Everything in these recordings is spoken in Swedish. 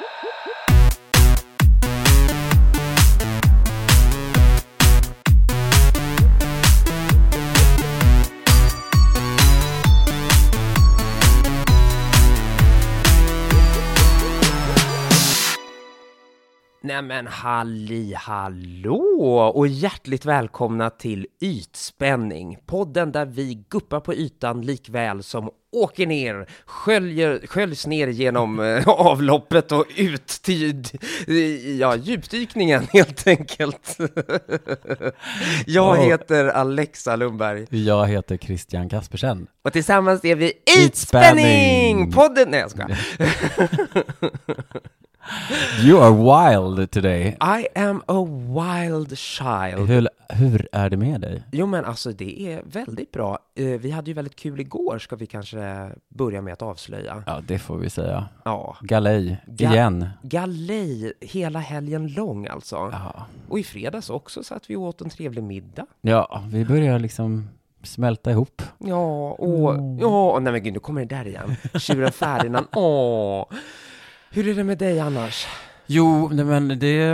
whoop, whoop, whoop. Nämen halli hallå och hjärtligt välkomna till Ytspänning, podden där vi guppar på ytan likväl som åker ner, sköljer, sköljs ner genom eh, avloppet och ut till ja, djupdykningen helt enkelt. Jag heter Alexa Lundberg. Jag heter Christian Kaspersen. Och tillsammans är vi! Ytspänning! Podden, nej jag skojar. You are wild today. I am a wild child. Hur, hur är det med dig? Jo men alltså det är väldigt bra. Eh, Vi hade ju väldigt kul igår, ska vi kanske börja med att avslöja. Ja, det får vi säga. Ja, Galej, Ga- igen. galej hela helgen lång alltså. Ja. Och i fredags också så att vi åt en trevlig middag. ja, vi börjar liksom smälta ihop. Ja, och, Mm. ja, nej men gud, nu kommer det där igen. Tjuren Ferdinand, åh. Hur är det med dig annars? Jo, nej, men det,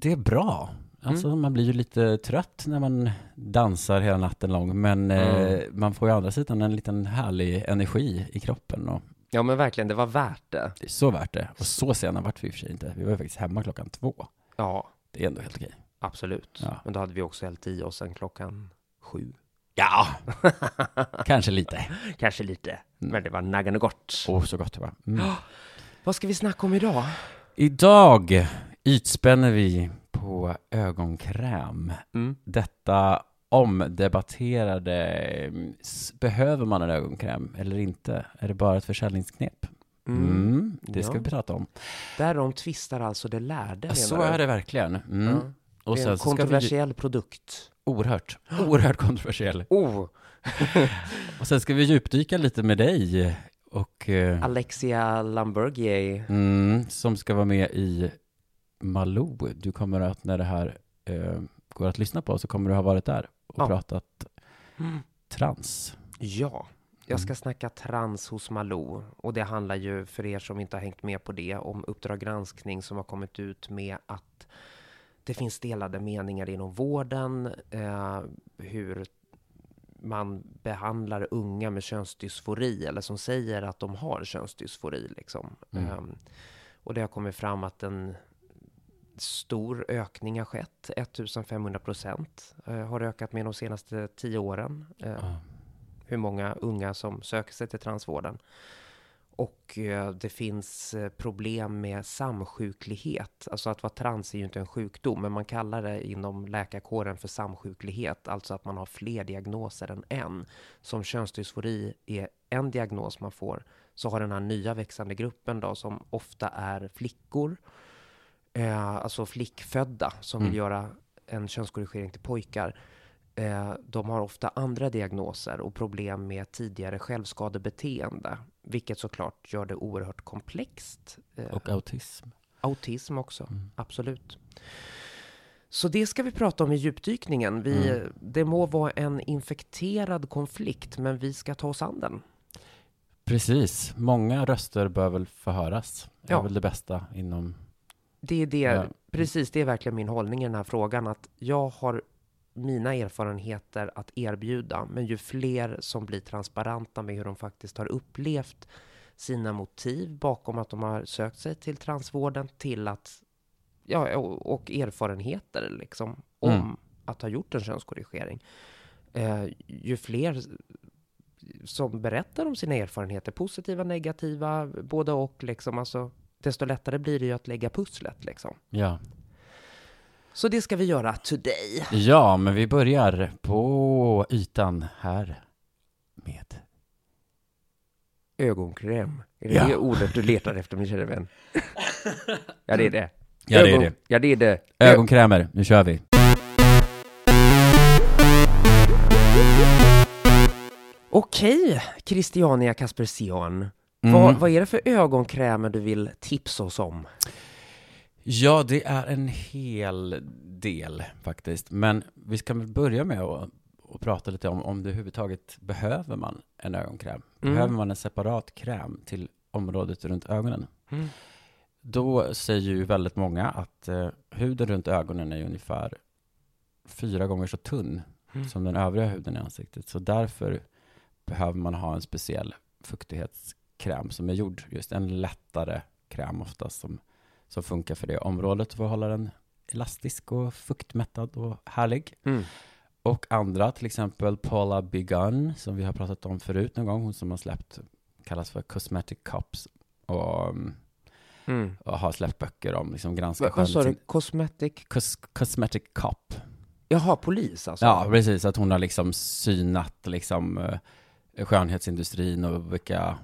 det är bra. Alltså, man blir ju lite trött när man dansar hela natten lång, men eh, man får ju å andra sidan en liten härlig energi i kroppen och Ja men verkligen, det var värt det. det är så värt det. Och så sena vart vi i och för sig inte. Vi var ju faktiskt hemma klockan två. Ja, Det är ändå helt okej. absolut. Ja. Men då hade vi också hällt i oss sen klockan sju. Ja, kanske lite. Kanske lite, men det var naggande gott. Åh, så gott det var. Mm. Vad ska vi snacka om idag? Idag ytspänner vi på ögonkräm. Mm. Detta omdebatterade, mm, behöver man en ögonkräm eller inte? Är det bara ett försäljningsknep? Mm, det ska Ja. vi prata om. Därom tvistar alltså det lärde, Ja, så är det verkligen. Mm. Ja. Och det är en så ska vi... kontroversiell produkt. Oerhört, oerhört kontroversiell. Oh, Och sen ska vi djupdyka lite med dig och eh, Alexia Lambergier. mm, som ska vara med i Malou. Du kommer att, när det här eh, går att lyssna på, så kommer du ha varit där och Ja. pratat trans. Ja, jag ska Mm. snacka trans hos Malou. Och det handlar ju, för er som inte har hängt med på det, om Uppdrag granskning som har kommit ut med att det finns delade meningar inom vården, eh, hur man behandlar unga med könsdysfori, eller som säger att de har könsdysfori. Liksom. Mm. Ehm, och det har kommit fram att en stor ökning har skett. 1500 procent eh, har ökat med de senaste tio åren. Eh, Ja. hur många unga som söker sig till transvården. Och eh, det finns eh, problem med samsjuklighet. Alltså att vara trans är ju inte en sjukdom, men man kallar det inom läkarkåren för samsjuklighet. Alltså att man har fler diagnoser än en. Som könsdysfori är en diagnos man får, så har den här nya växande gruppen då, som ofta är flickor, eh, alltså flickfödda, som vill Mm. göra en könskorrigering till pojkar. Eh, de har ofta andra diagnoser och problem med tidigare självskadebeteende, vilket såklart gör det oerhört komplext. Eh, Och autism. autism också, Mm. absolut. Så det ska vi prata om i djupdykningen. Vi, Mm. Det må vara en infekterad konflikt, men vi ska ta oss an den. Precis. Många röster bör väl förhöras. Det är Ja. väl det bästa inom... Det är det, Ja. precis, det är verkligen min hållning i den här frågan, att jag har mina erfarenheter att erbjuda, men ju fler som blir transparenta med hur de faktiskt har upplevt sina motiv bakom att de har sökt sig till transvården till att, ja, och, erfarenheter liksom om Mm. att ha gjort en könskorrigering. Eh, ju fler som berättar om sina erfarenheter, positiva, negativa, båda och liksom, alltså, desto lättare blir det ju att lägga pusslet liksom. Ja. Så det ska vi göra today. ja, men vi börjar på ytan här med... Ögonkräm. Är det Ja. det ordet du letar efter, min kära vän? ja, det är det. Ja, det är det. Ja, det är det. Ögonkrämer, nu kör vi. Okej, Christiania Kaspersion. Mm. Vad, vad är det för ögonkrämer du vill tipsa oss om? Ja, det är en hel del faktiskt. Men vi ska väl börja med att, att prata lite om om det överhuvudtaget behöver man en ögonkräm. Mm. Behöver man en separat kräm till området runt ögonen? Mm. då säger ju väldigt många att eh, huden runt ögonen är ungefär fyra gånger så tunn Mm. som den övriga huden i ansiktet. Så därför behöver man ha en speciell fuktighetskräm som är gjord just en lättare kräm oftast som, som funkar för det området för att hålla den elastisk och fuktmättad och härlig. Mm. Och andra, till exempel Paula Begun, som vi har pratat om förut någon gång, hon som har släppt, kallas för Cosmetic Cups, och, um, Mm. och har släppt böcker om liksom granska Va, vad sa du? Cosmetic? Cos Cosmetic Cup. Jaha, polis alltså? Ja, precis, att hon har liksom synat liksom eh, skönhetsindustrin och vilka,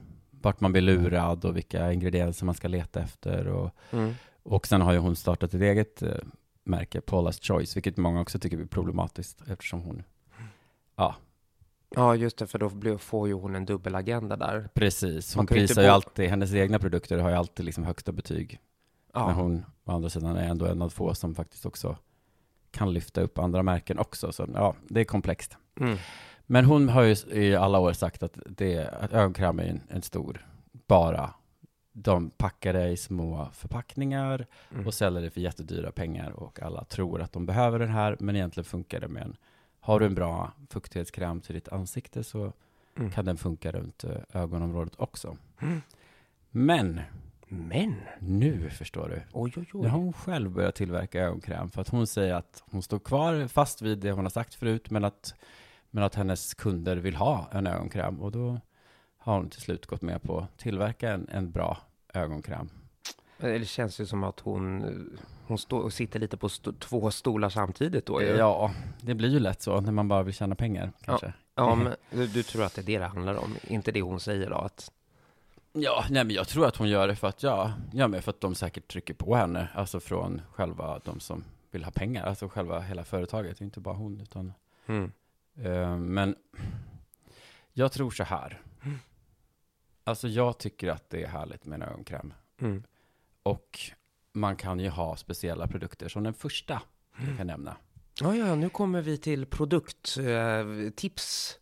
vart man blir lurad och vilka ingredienser man ska leta efter och, Mm. och sen har ju hon startat ett eget eh, märke, Paula's Choice, vilket många också tycker är problematiskt eftersom hon, ja, Ja, just det, för då blir, får ju hon en dubbelagenda där. Precis, hon prisar ju alltid, hennes egna produkter har ju alltid liksom högsta betyg. Ja. Men hon, å andra sidan, är ändå en av få som faktiskt också kan lyfta upp andra märken också. Så ja, det är komplext. Mm. Men hon har ju i alla år sagt att, det, att ögonkräm är en, en stor, bara de packar det i små förpackningar Mm. och säljer det för jättedyra pengar och alla tror att de behöver den här, men egentligen funkar det med en, har du en bra fuktighetskräm till ditt ansikte så Mm. kan den funka runt eh, ögonområdet också. Mm. Men Men, nu förstår du, oj oj nu oj. har hon själv börjat tillverka ögonkräm för att hon säger att hon står kvar fast vid det hon har sagt förut, men att, men att hennes kunder vill ha en ögonkräm och då har hon till slut gått med på att tillverka en, en bra ögonkräm. Det känns ju som att hon, hon står och sitter lite på sto- två stolar samtidigt då ju. Ja, det blir ju lätt så när man bara vill tjäna pengar kanske. Ja, men du, du tror att det är det det handlar om? Inte det hon säger då? Att, Ja, nej men jag tror att hon gör det för att, ja, ja men för att de säkert trycker på henne, alltså från själva de som vill ha pengar, alltså själva hela företaget, inte bara hon, utan, mm. Eh, men jag tror så här. Alltså jag tycker att det är härligt med en ögonkräm. Mm. Och man kan ju ha speciella produkter som den första jag kan nämna. Ja, ja, nu kommer vi till produkttips.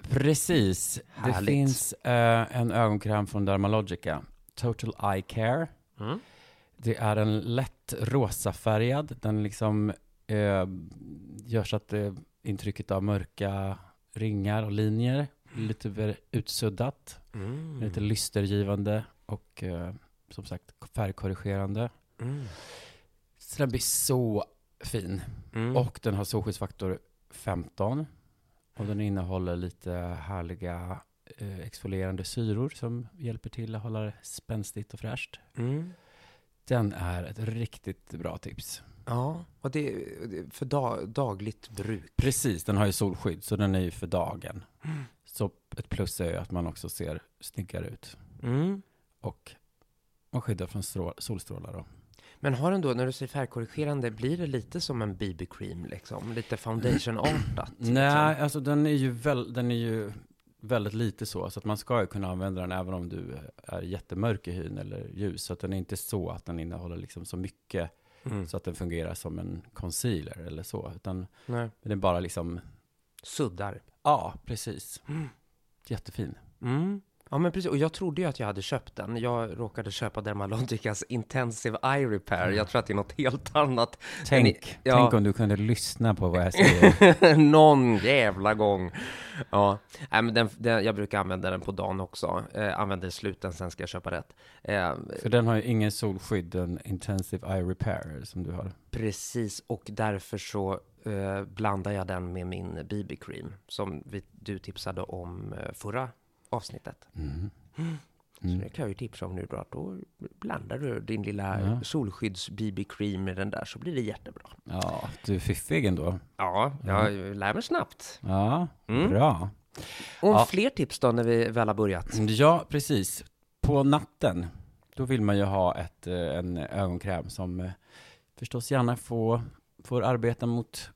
Precis. Det Härligt. finns eh, en ögonkräm från Dermalogica, Total Eye Care. Mm. Det är en lätt rosafärgad. Den liksom eh, gör så att det, intrycket av mörka ringar och linjer blir lite utsuddat. Mm. Lite lystergivande och eh, som sagt färgkorrigerande. Mm. Så den blir så fin. Mm. Och den har solskyddsfaktor 15. Och den innehåller lite härliga eh, exfolierande syror som hjälper till att hålla det spänstigt och fräscht. Mm. Den är ett riktigt bra tips. Ja, och det är för dag, dagligt bruk. Precis, den har ju solskydd så den är ju för dagen. Så ett plus är ju att man också ser snyggare ut. Mm. Och man skyddar från strå- solstrålar då. Men har den då, när du säger färgkorrigerande, blir det lite som en BB-cream liksom? Lite foundation-artat? liksom? Nej, alltså den är ju, väl, den är ju väldigt lite så. Så att man ska ju kunna använda den även om du är jättemörk i hyn eller ljus. Så att den är inte så att den innehåller liksom så mycket Mm. så att den fungerar som en concealer eller så. Utan Nej. den bara liksom, Suddar. ja, precis. Jättefin. Mm. Ja, men precis. Och jag trodde ju att jag hade köpt den. Jag råkade köpa Dermalogicas Intensive Eye Repair. Jag tror att det är något helt annat. Tänk, ja. tänk om du kunde lyssna på vad jag säger. Någon jävla gång. Ja, Nej, men den, den, jag brukar använda den på dagen också. Eh, använder i sluten, sen ska jag köpa rätt. Eh, För den har ju ingen solskydd, en intensive eye repair som du har. precis, och därför så eh, blandar jag den med min BB-cream som vi, du tipsade om eh, förra avsnittet. Mm. Så det kan jag ju tipsa om nu då, att då blandar du din lilla Ja. solskydds-BB-cream med den där så blir det jättebra. Ja, du är fiffig ändå. Ja, jag lär mig snabbt. Ja, Mm. bra. Och Ja. fler tips då när vi väl har börjat? Ja, precis. På natten, då vill man ju ha ett, eh, en ögonkräm som eh, förstås gärna får, får arbeta mot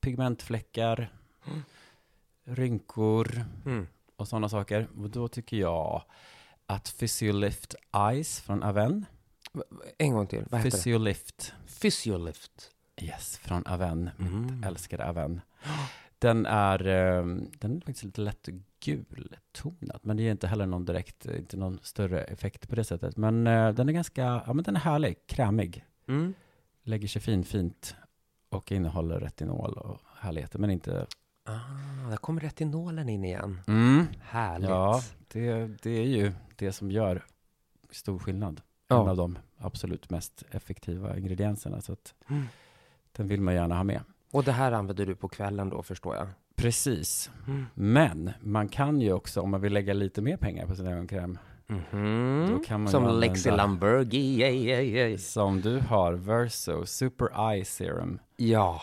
pigmentfläckar, rynkor Mm. Och sådana saker. Och då tycker jag att Physiolift Eyes från Aven. En gång till, vad heter det? Physiolift, Physiolift. yes, från Aven. Mm. Älskade Aven. Den är, eh, den är faktiskt lite lätt gultonat, men det ger inte heller någon direkt, inte någon större effekt på det sättet. Men eh, den är ganska, ja men den är härlig, krämig. Mm. Lägger sig fin, fint och innehåller retinol och härligheter, men inte... Ah, där kommer retinolen in igen. Mm. Härligt. Ja, det, det är ju det som gör stor skillnad. En Ja. av de absolut mest effektiva ingredienserna, så att Mm. den vill man gärna ha med. Och det här använder du på kvällen då, förstår jag? Precis. Mm. Men man kan ju också, om man vill lägga lite mer pengar på sin ögonkräm, Mhm. Ju Som Lexi Lambergi, yeah, yeah, yeah. som du har, Verso Super Eye Serum. Ja,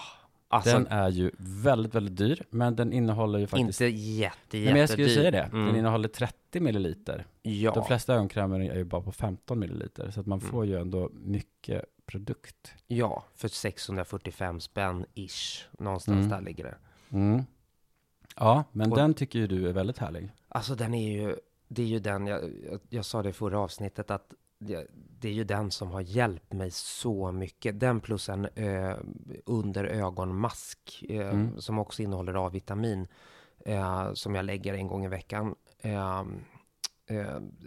alltså den är ju väldigt, väldigt dyr, men den innehåller ju faktiskt... inte jätte, Nej, men jag skulle jättedyr. säga det. Mm. Den innehåller 30 milliliter. Ja, De flesta ögonkrämer är ju bara på 15 milliliter, så att man Mm. får ju ändå mycket produkt. ja, för 645 spänn ish. Någonstans Mm. där ligger det. Mm. Ja, men Och- den tycker ju du är väldigt härlig. Alltså den är ju, det är ju den, jag, jag, jag sa det i förra avsnittet att det, det är ju den som har hjälpt mig så mycket. Den plus en eh, under ögonmask eh, Mm. som också innehåller A-vitamin eh, som jag lägger en gång i veckan.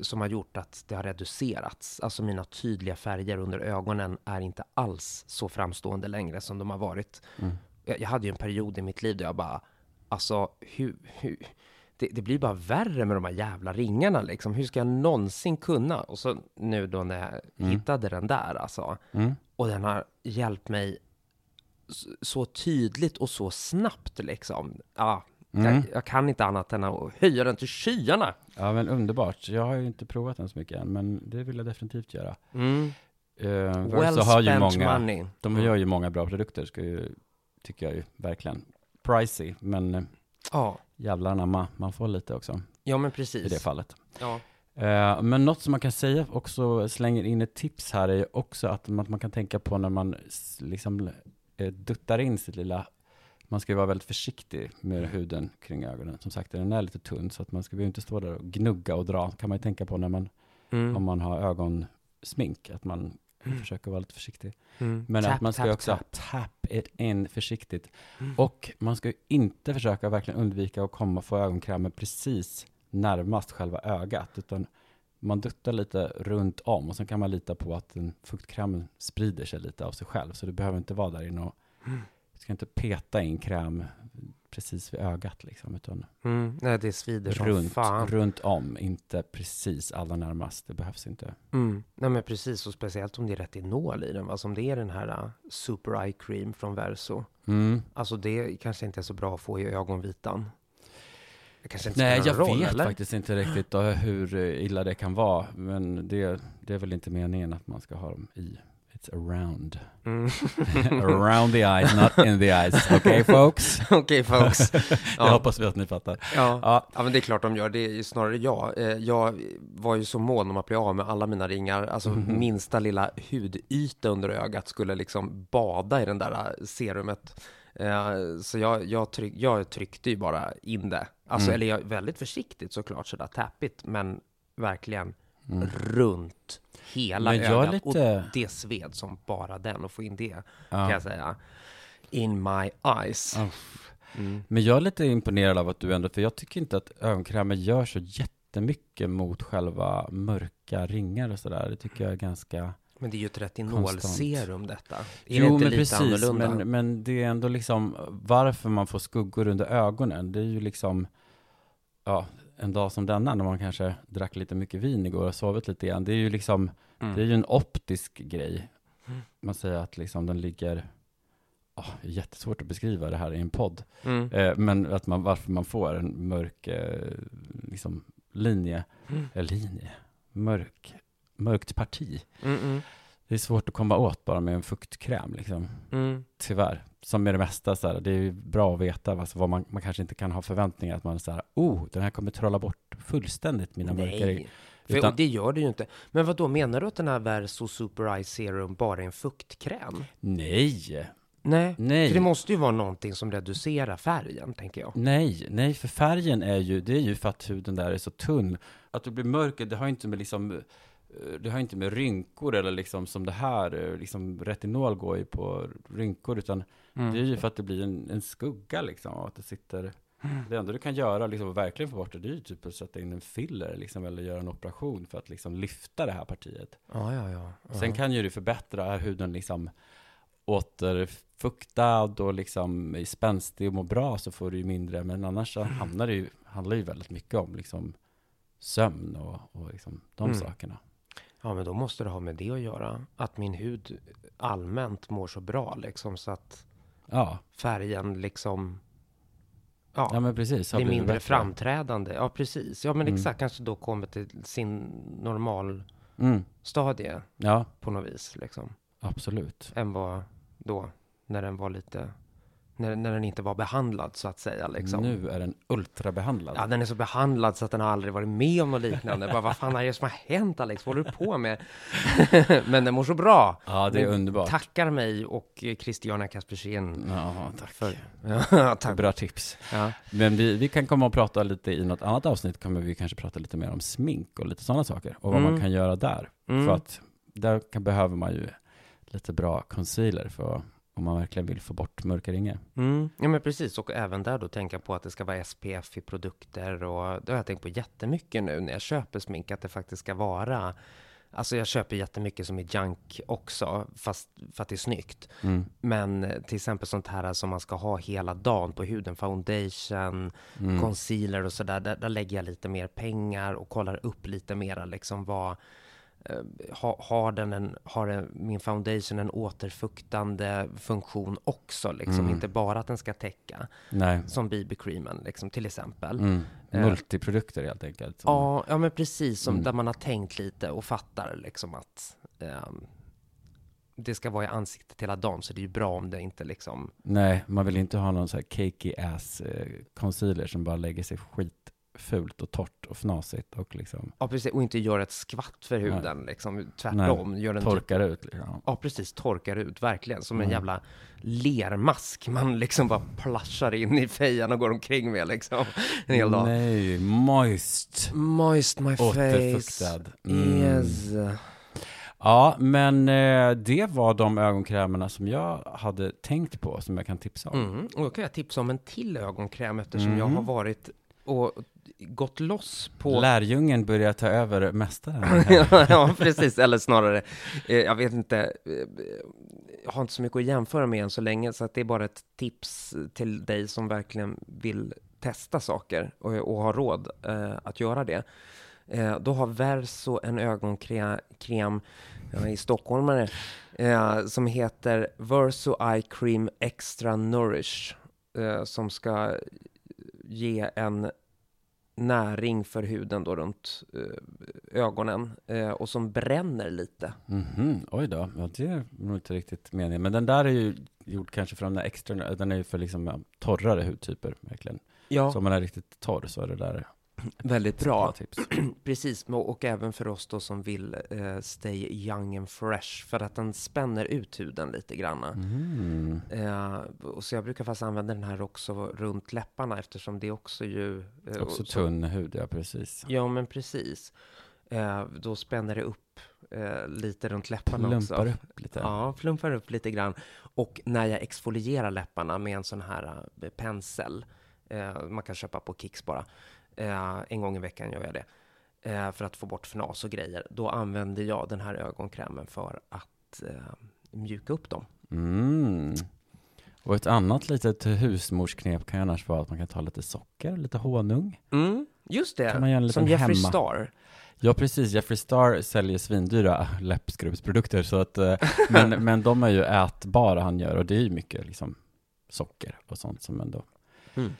Som har gjort att det har reducerats. Alltså mina tydliga färger under ögonen är inte alls så framstående längre som de har varit. Mm. Jag, jag hade ju en period i mitt liv där jag bara, alltså hur, hur det, det blir bara värre med de här jävla ringarna liksom. Hur ska jag någonsin kunna? Och så nu då när jag Mm. hittade den där alltså. Mm. Och den har hjälpt mig så tydligt och så snabbt liksom. Ja, Mm. jag, jag kan inte annat än att höja den till skyarna. Ja, men underbart. Jag har ju inte provat den så mycket än, men det vill jag definitivt göra. Mm. Uh, Well Verso har ju många, money. de Mm. gör ju många bra produkter, ska ju, tycker jag ju verkligen. Pricey, men eh, Ja, jävlar anamma, man får lite också ja men i precis. det fallet. Ja. Eh, men något som man kan säga också, slänger in ett tips här, är ju också att man, man kan tänka på när man liksom eh, duttar in sitt lilla, man ska ju vara väldigt försiktig med huden kring ögonen. Som sagt, den är lite tunn, så att man ska ju inte stå där och gnugga och dra, kan man ju tänka på när man, Mm. om man har ögonsmink, att man försöker vara lite försiktig. Mm. Men Tap, att man ska tap, också tap. tap it in försiktigt. Mm. Och man ska ju inte försöka verkligen undvika att komma och få ögonkrämen precis närmast själva ögat, utan man duttar lite runt om och sen kan man lita på att den fuktkrämen sprider sig lite av sig själv, så du behöver inte vara där inne och Mm. du ska inte peta in kräm precis vid ögat liksom, utan Mm. Nej, det svider runt, fan. runt om, inte precis allra närmast, det behövs inte. Mm. Nej men precis, och speciellt om det är retinol i den, va? som det är den här uh, Super Eye Cream från Verso. Mm. Alltså det kanske inte är så bra att få i ögonvitan. Det kanske inte Nej, jag roll, vet eller? faktiskt inte riktigt då, hur eh, illa det kan vara. Men det, det är väl inte meningen att man ska ha dem i. It's around. Mm. around the eyes, not in the eyes. Okay folks? Okej folks. Jag Ja. hoppas vi att ni fattar. Ja. Ja, ja, men det är klart de gör. Det är ju snarare jag. Eh, Jag var ju så mån om att bli av med alla mina ringar. Alltså Mhm. minsta lilla hudyta under ögat skulle liksom bada i den där eh, serumet. Eh, Så jag, jag, tryck, jag tryckte ju bara in det. Alltså, Mm. eller jag, väldigt försiktigt såklart, sådär tappigt, men verkligen mm. runt hela Men ögat. lite- Och det sved som bara den att få in det, kan ja. jag säga. In my eyes. Mm. Men jag är lite imponerad av att du ändå, för jag tycker inte att ögonkrämer gör så jättemycket mot själva mörka ringar och sådär. Det tycker jag är ganska... Men det är ju ett retinolserum detta. Är det jo, inte men lite precis, annorlunda? men, men det är ändå liksom varför man får skuggor under ögonen. Det är ju liksom, ja, en dag som denna när man kanske drack lite mycket vin igår och sovit lite grann. Det är ju liksom, Mm. det är ju en optisk grej. Mm. Man säger att liksom den ligger, oh, jättesvårt att beskriva det här i en podd. Mm. Eh, men att man, varför man får en mörk eh, liksom, linje, Mm. eller linje, mörk, mörkt parti. Mm, mm, Det är svårt att komma åt bara med en fuktkräm liksom. mm. Tyvärr. Som med det mesta, så här, det är bra att veta alltså, vad man, man kanske inte kan ha förväntningar att man så här, oh, den här kommer trolla bort fullständigt mina mörka Nej, för, Utan- det gör det ju inte. Men vad då menar du att den här Verso Super Eye Serum bara är en fuktkräm? Nej, Nej, nej. för det måste ju vara någonting som reducerar färgen, tänker jag. Nej, nej, för färgen är ju, det är ju för att huden där är så tunn. Att du blir mörker, det har inte med liksom, eh, det har inte med rynkor eller liksom som det här, eh, liksom retinol går ju på rynkor, utan Mm. det är ju för att det blir en, en skugga liksom, och att det sitter Det enda du kan göra, liksom, och verkligen få bort det, det är ju typ att sätta in en filler, liksom, eller göra en operation för att liksom lyfta det här partiet. Ja, ja, ja. Sen kan ju det förbättra huden liksom återfuktad och liksom spänstig och må bra så får du ju mindre, men annars så hamnar det ju, handlar ju väldigt mycket om liksom sömn och, och liksom de Mm. sakerna. Ja, men då måste det ha med det att göra. Att min hud allmänt mår så bra liksom så att Ja, färgen liksom ja, ja men precis. blir mindre bättre. framträdande. Ja, precis. Ja, men Mm. exakt. Kanske då kommer till sin normal Mm. stadie Ja, på något vis liksom. absolut. Än vad då när den var lite när, när den inte var behandlad så att säga liksom. Nu är den ultrabehandlad. Ja, den är så behandlad så att den har aldrig varit med om något liknande. Bara, vad fan är det som har hänt Alex? Vad håller du på med? Men den mår så bra. Ja, det är Den underbart. Tackar mig och eh, Christiana Kaspersen. Ja, tack. För, ja, tack. Bra tips. Ja. Men vi, vi kan komma och prata lite i något annat avsnitt, kommer vi kanske prata lite mer om smink och lite sådana saker. Och vad Mm. man kan göra där. Mm. För att där kan, behöver man ju lite bra concealer för om man verkligen vill få bort mörka ringar. Mm. Ja, men precis. Och även där då tänka på att det ska vara SPF i produkter. Och det har jag tänkt på jättemycket nu när jag köper smink. Att det faktiskt ska vara Alltså jag köper jättemycket som är junk också, fast för att det är snyggt. Mm. Men till exempel sånt här som man ska ha hela dagen på huden, foundation, Mm. concealer och sådär, där, där lägger jag lite mer pengar och kollar upp lite mera liksom vad ha, har, den en, har den, min foundation en återfuktande funktion också, liksom Mm. inte bara att den ska täcka, Nej. som BB-creamen liksom, till exempel. Mm. Eh. Multiprodukter helt enkelt. som- Ja, ja, men precis som Mm. där man har tänkt lite och fattar liksom att ehm, det ska vara i ansiktet hela dagen, så det är ju bra om det inte liksom Nej, man vill inte ha någon så här cakey ass eh, concealer som bara lägger sig skitfult och torrt och fnasigt och liksom Ja, precis. Och inte gör ett skvatt för Nej. huden, liksom. Tvärtom. Gör den typ, torkar ut. Liksom. ja, precis. Torkar ut, verkligen. Som en Mm. jävla lermask man liksom bara plashar in i fejan och går omkring med liksom. En hel dag. Nej, moist. Moist my face. Återfuktad. Mm. Yes. Ja, men eh, det var de ögonkrämerna som jag hade tänkt på, som jag kan tipsa om. Mm. Och då kan jag tipsa om en till ögonkräm eftersom Mhm. jag har varit och gått loss på... Lärjungen börjar ta över mästaren. ja, precis. Eller snarare, eh, jag vet inte, eh, jag har inte så mycket att jämföra med än så länge, så att det är bara ett tips till dig som verkligen vill testa saker och, och har råd eh, att göra det. Eh, då har Verso en ögonkräm, jag är i stockholmare, eh, som heter Verso Eye Cream Extra Nourish, eh, som ska ge en näring för huden då runt eh, ögonen eh, och som bränner lite. Mhm, oj då, ja, det är nog inte riktigt meningen. Men den där är ju gjord kanske för de där extra, den är ju för liksom torrare hudtyper, verkligen. Ja, Så om man är riktigt torr så är det där väldigt bra. tips. Precis, och och även för oss då som vill eh, stay young and fresh, för att den spänner ut huden lite granna. Mm. Eh, och så jag brukar faktiskt använda den här också runt läpparna eftersom det också ju... eh, Också så- tunn hud, ja precis. Ja, men precis. Eh, då spänner det upp eh, lite runt läpparna också. Plumpar upp lite. Ja, plumpar upp lite grann. Och när jag exfolierar läpparna med en sån här eh, pensel, man kan köpa på Kicks bara, eh, en gång i veckan gör jag det, eh, för att få bort fnas och grejer, då använder jag den här ögonkrämen för att eh, mjuka upp dem. Mm. Och ett annat litet husmorsknep kan ju annars vara att man kan ta lite socker, lite honung. Mm, just det, Kan man göra en som liten Jeffree hemma. Star. Ja, precis. Jeffree Star säljer svindyra läppskrubbsprodukter, så att, eh, men, men de är ju ätbara han gör och det är ju mycket liksom socker och sånt som ändå Mm.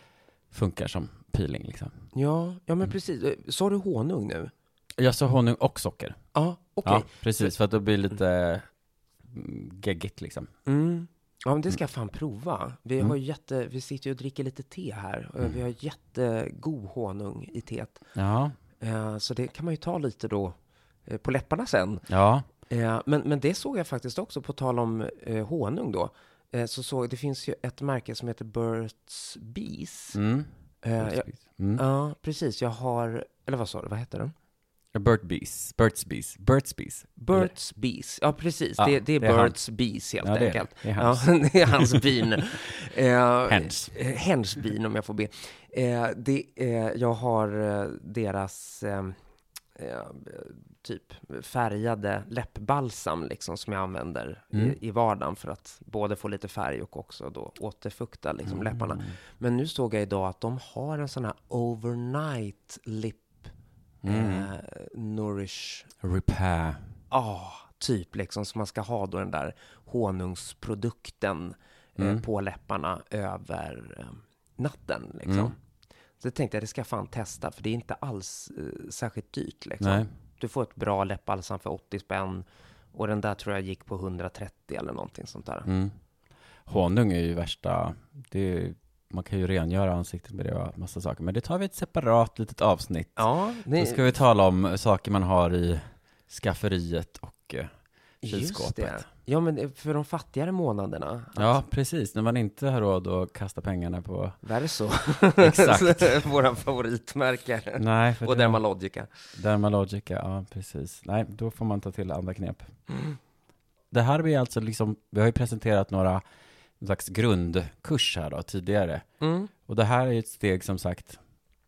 funkar som peeling liksom. Ja, ja men Mm. precis. Eh, Sa du honung nu? Jag sa honung och socker. Ja, okej. Ja, precis, för att då blir det lite mm, geggigt liksom. Mm. Ja, men det ska jag fan prova. Vi, Mm. har jätte, vi sitter ju och dricker lite te här. och Mm. Vi har jättegod honung i teet. Ja, Eh, så det kan man ju ta lite då eh, på läpparna sen. ja, men, men det såg jag faktiskt också, på tal om honung då. Så såg, det finns ju ett märke som heter Burt's Bees. mm. Jag, Mm. Ja, precis. Jag har, eller vad sa du, vad heter den? Burt Bees, Burt's Bees, Burt's Bees. Burt's Bees, ja precis, Ja, det, det är det han. Burt's Bees helt Ja, det är- enkelt. det är ja, hans. det är hans bin. Eh, Hens. eh, Hens bin om jag får be. Eh, det, eh, jag har deras typ färgade läppbalsam liksom som jag använder Mm. i, i vardagen för att både få lite färg och också då återfukta liksom läpparna. Men nu såg jag idag att de har en sån här overnight lip Mm. eh, nourish Repair. Ja, typ liksom som man ska ha då den där honungsprodukten Mm. eh, på läpparna över eh, natten liksom. Mm. Så jag tänkte jag det ska jag fan testa för det är inte alls eh, särskilt dyrt liksom. Nej. Du får ett bra läppbalsam för 80 spänn och den där tror jag gick på 130 eller någonting sånt där. Mm. Honung är ju värsta, är, man kan ju rengöra ansiktet med det och massa saker, men det tar vi ett separat litet avsnitt. Ja, Då det, ska vi tala om saker man har i skafferiet och eh, just kylskåpet. det. Ja, men det- för de fattigare månaderna. Ja, precis. När man inte har råd att kasta pengarna på... Verso. Exakt. Våra favoritmärken. Nej, för Och Dermalogica. Dermalogica, ja precis. Nej, då får man ta till andra knep. Mm. Det här blir alltså liksom, vi har ju presenterat några slags grundkurs här då tidigare. Mm. Och det här är ett steg som sagt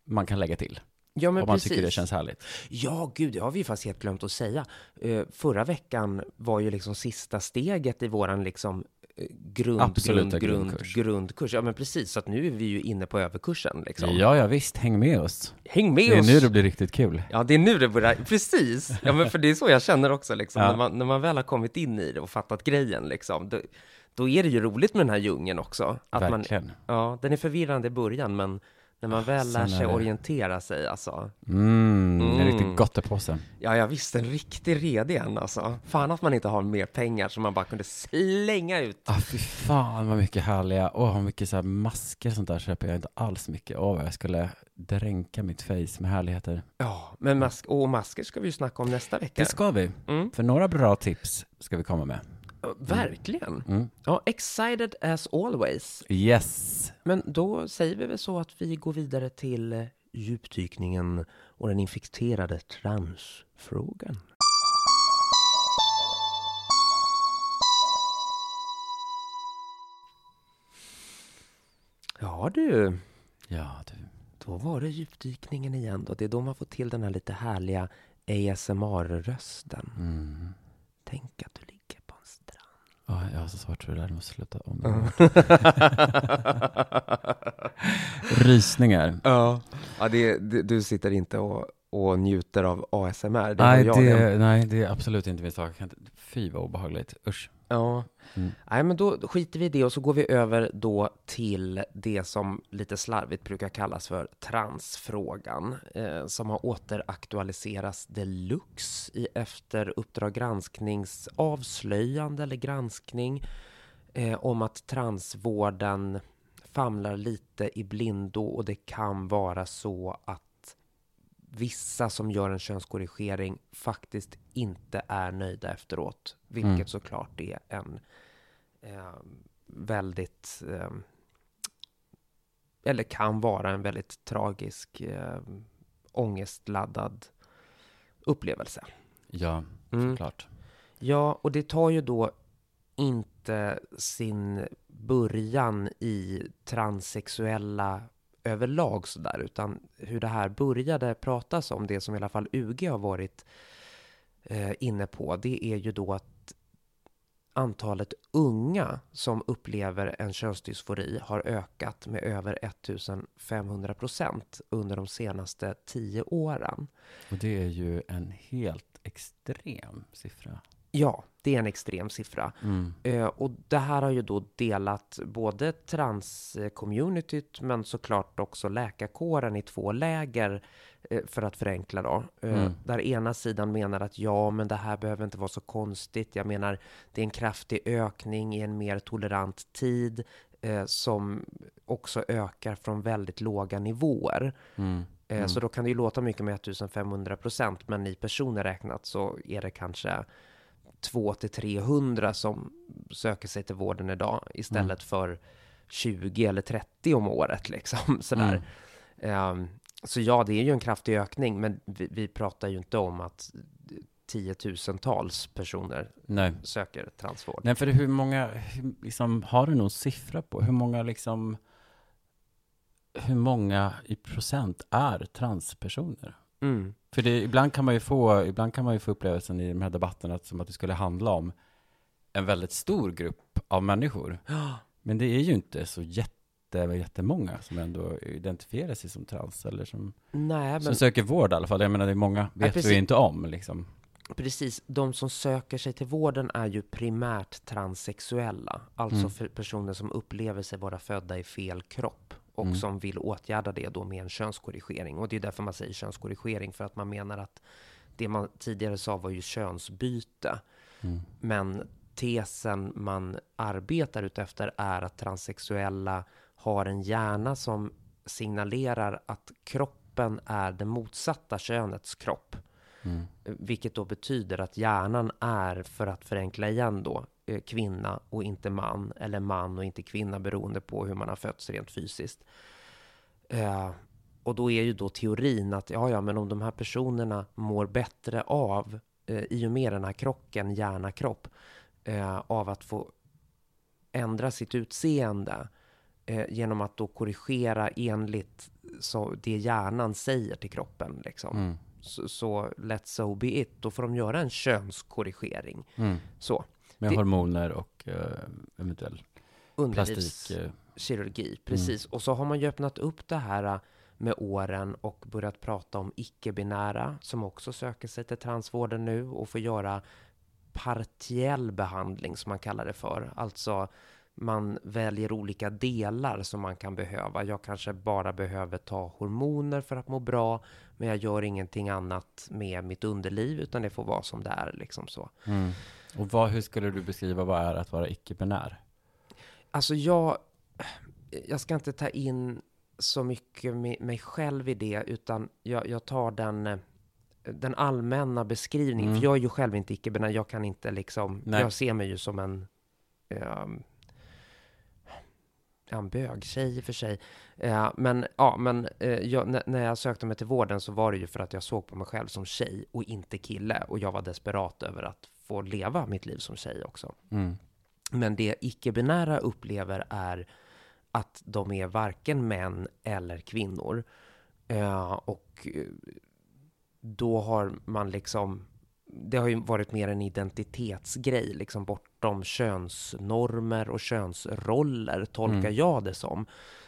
man kan lägga till. Ja, men om man precis. tycker det känns härligt. Ja, gud, det har vi faktiskt helt glömt att säga. Eh, förra veckan var ju liksom sista steget i våran liksom eh, grund, Absoluta grund, grund, grundkurs. grundkurs. Ja, men precis. Så att nu är vi ju inne på överkursen liksom. Ja, ja visst, häng med oss. Häng med Det är oss! nu det blir riktigt kul. Ja, det är nu det börjar. Precis! Ja, men för det är så jag känner också liksom. Ja. När, man, när man väl har kommit in i det och fattat grejen liksom. Då, då är det ju roligt med den här djungeln också. Att man, Verkligen. ja, den är förvirrande i början, men när man väl lär sig orientera sig alltså. Mm, en Mm. riktig gottepåse. Ja, jag visste en riktig redig en alltså. Fan att man inte har mer pengar som man bara kunde slänga ut. Ah, fy fan vad mycket härliga, åh vad mycket så här masker och sånt där köper jag inte alls mycket. Åh vad jag skulle dränka mitt face med härligheter. Ja, men mask och masker ska vi ju snacka om nästa vecka. Det ska vi. Mm. För några bra tips ska vi komma med. Ja, Verkligen. Mm. Ja, excited as always. Yes. Men då säger vi väl så att vi går vidare till eh, djupdykningen och den infekterade transfrågan. Ja du, Ja du. då var det djupdykningen igen då. Det är då man får till den här lite härliga ASMR-rösten. Mm. Tänk att du ligger. Ja, jag har så svårt för det där, jag måste sluta om. Rysningar. Ja, ja det, det, du sitter inte och, och njuter av ASMR. Det Nej det, nej, det är absolut inte min sak. Fy vad obehagligt. Usch. Ja. Mm. Nej, men då skiter vi i det och så går vi över då till det som lite slarvigt brukar kallas för transfrågan, eh, som har återaktualiserats deluxe i efter Uppdrag gransknings avslöjande eller granskning eh, om att transvården famlar lite i blindo och det kan vara så att vissa som gör en könskorrigering faktiskt inte är nöjda efteråt, vilket Mm. såklart är en eh, väldigt eh, eller kan vara en väldigt tragisk eh, ångestladdad upplevelse. Ja, Mm. såklart. Ja, och det tar ju då inte sin början i transsexuella överlag sådär, utan hur det här började pratas om, det som i alla fall UG har varit eh, inne på, det är ju då att antalet unga som upplever en könsdysfori har ökat med över 1500 procent under de senaste tio åren. Och det är ju en helt extrem siffra. Ja, det är en extrem siffra. Mm. Eh, och det här har ju då delat både trans-communityt men såklart också läkarkåren i två läger eh, för att förenkla då. Eh, Mm. Där ena sidan menar att ja, men det här behöver inte vara så konstigt. Jag menar, det är en kraftig ökning i en mer tolerant tid som också ökar från väldigt låga nivåer. Mm. Mm. Så då kan det ju låta mycket med 1500 procent, men i personer räknat så är det kanske 2 till 300 som söker sig till vården idag istället för 20 eller 30 om året liksom sådär. Mm. Ehm, så ja, det är ju en kraftig ökning, men vi, vi pratar ju inte om att tiotusentals personer Nej. söker transvård. Nej, för hur många, liksom, har du någon siffra på hur många liksom, hur många i procent är transpersoner? Mm. För det, ibland kan man ju få, ibland kan man ju få upplevelsen i de här debatterna att, som att det skulle handla om en väldigt stor grupp av människor. Men det är ju inte så jätte, jättemånga som ändå identifierar sig som trans eller som, Nej, men som söker vård i alla fall. Jag menar, det är många vet precis. vi inte om liksom. precis, de som söker sig till vården är ju primärt transsexuella, alltså Mm. personer som upplever sig vara födda i fel kropp och Mm. som vill åtgärda det då med en könskorrigering. Och det är därför man säger könskorrigering, för att man menar att det man tidigare sa var ju könsbyte. Mm. Men tesen man arbetar utefter är att transsexuella har en hjärna som signalerar att kroppen är det motsatta könets kropp. Mm. Vilket då betyder att hjärnan är, för att förenkla igen då, kvinna och inte man, eller man och inte kvinna beroende på hur man har fötts rent fysiskt. Eh, och då är ju då teorin att, ja, ja, men om de här personerna mår bättre av, eh, i och med den här krocken, hjärna-kropp, eh, av att få ändra sitt utseende eh, genom att då korrigera enligt så det hjärnan säger till kroppen. Liksom. Mm. Så, så let so be it. Då får de göra en könskorrigering. Mm. Så, Med Det- hormoner och eh, eventuell plastik. eh, underlivskirurgi. Precis. Och så har man ju öppnat upp det här äh, med åren och börjat prata om icke-binära som också söker sig till transvården nu och får göra partiell behandling som man kallar det för. Alltså man väljer olika delar som man kan behöva. Jag kanske bara behöver ta hormoner för att må bra, men jag gör ingenting annat med mitt underliv, utan det får vara som det är. Liksom så. Mm. Och vad, hur skulle du beskriva vad är att vara icke-binär? Alltså jag, jag ska inte ta in så mycket mig själv i det, utan jag, jag tar den, den allmänna beskrivningen. Mm. För jag är ju själv inte icke-binär, jag kan inte liksom, Nej. jag ser mig ju som en, um, en bögtjej i och för sig. Eh, men ja, men eh, jag, när, när jag sökte mig till vården så var det ju för att jag såg på mig själv som tjej och inte kille. Och jag var desperat över att få leva mitt liv som tjej också. Mm. Men det icke-binära upplever är att de är varken män eller kvinnor. Eh, och eh, då har man liksom, det har ju varit mer en identitetsgrej, liksom bortom könsnormer och könsroller, tolkar Mm. jag det som.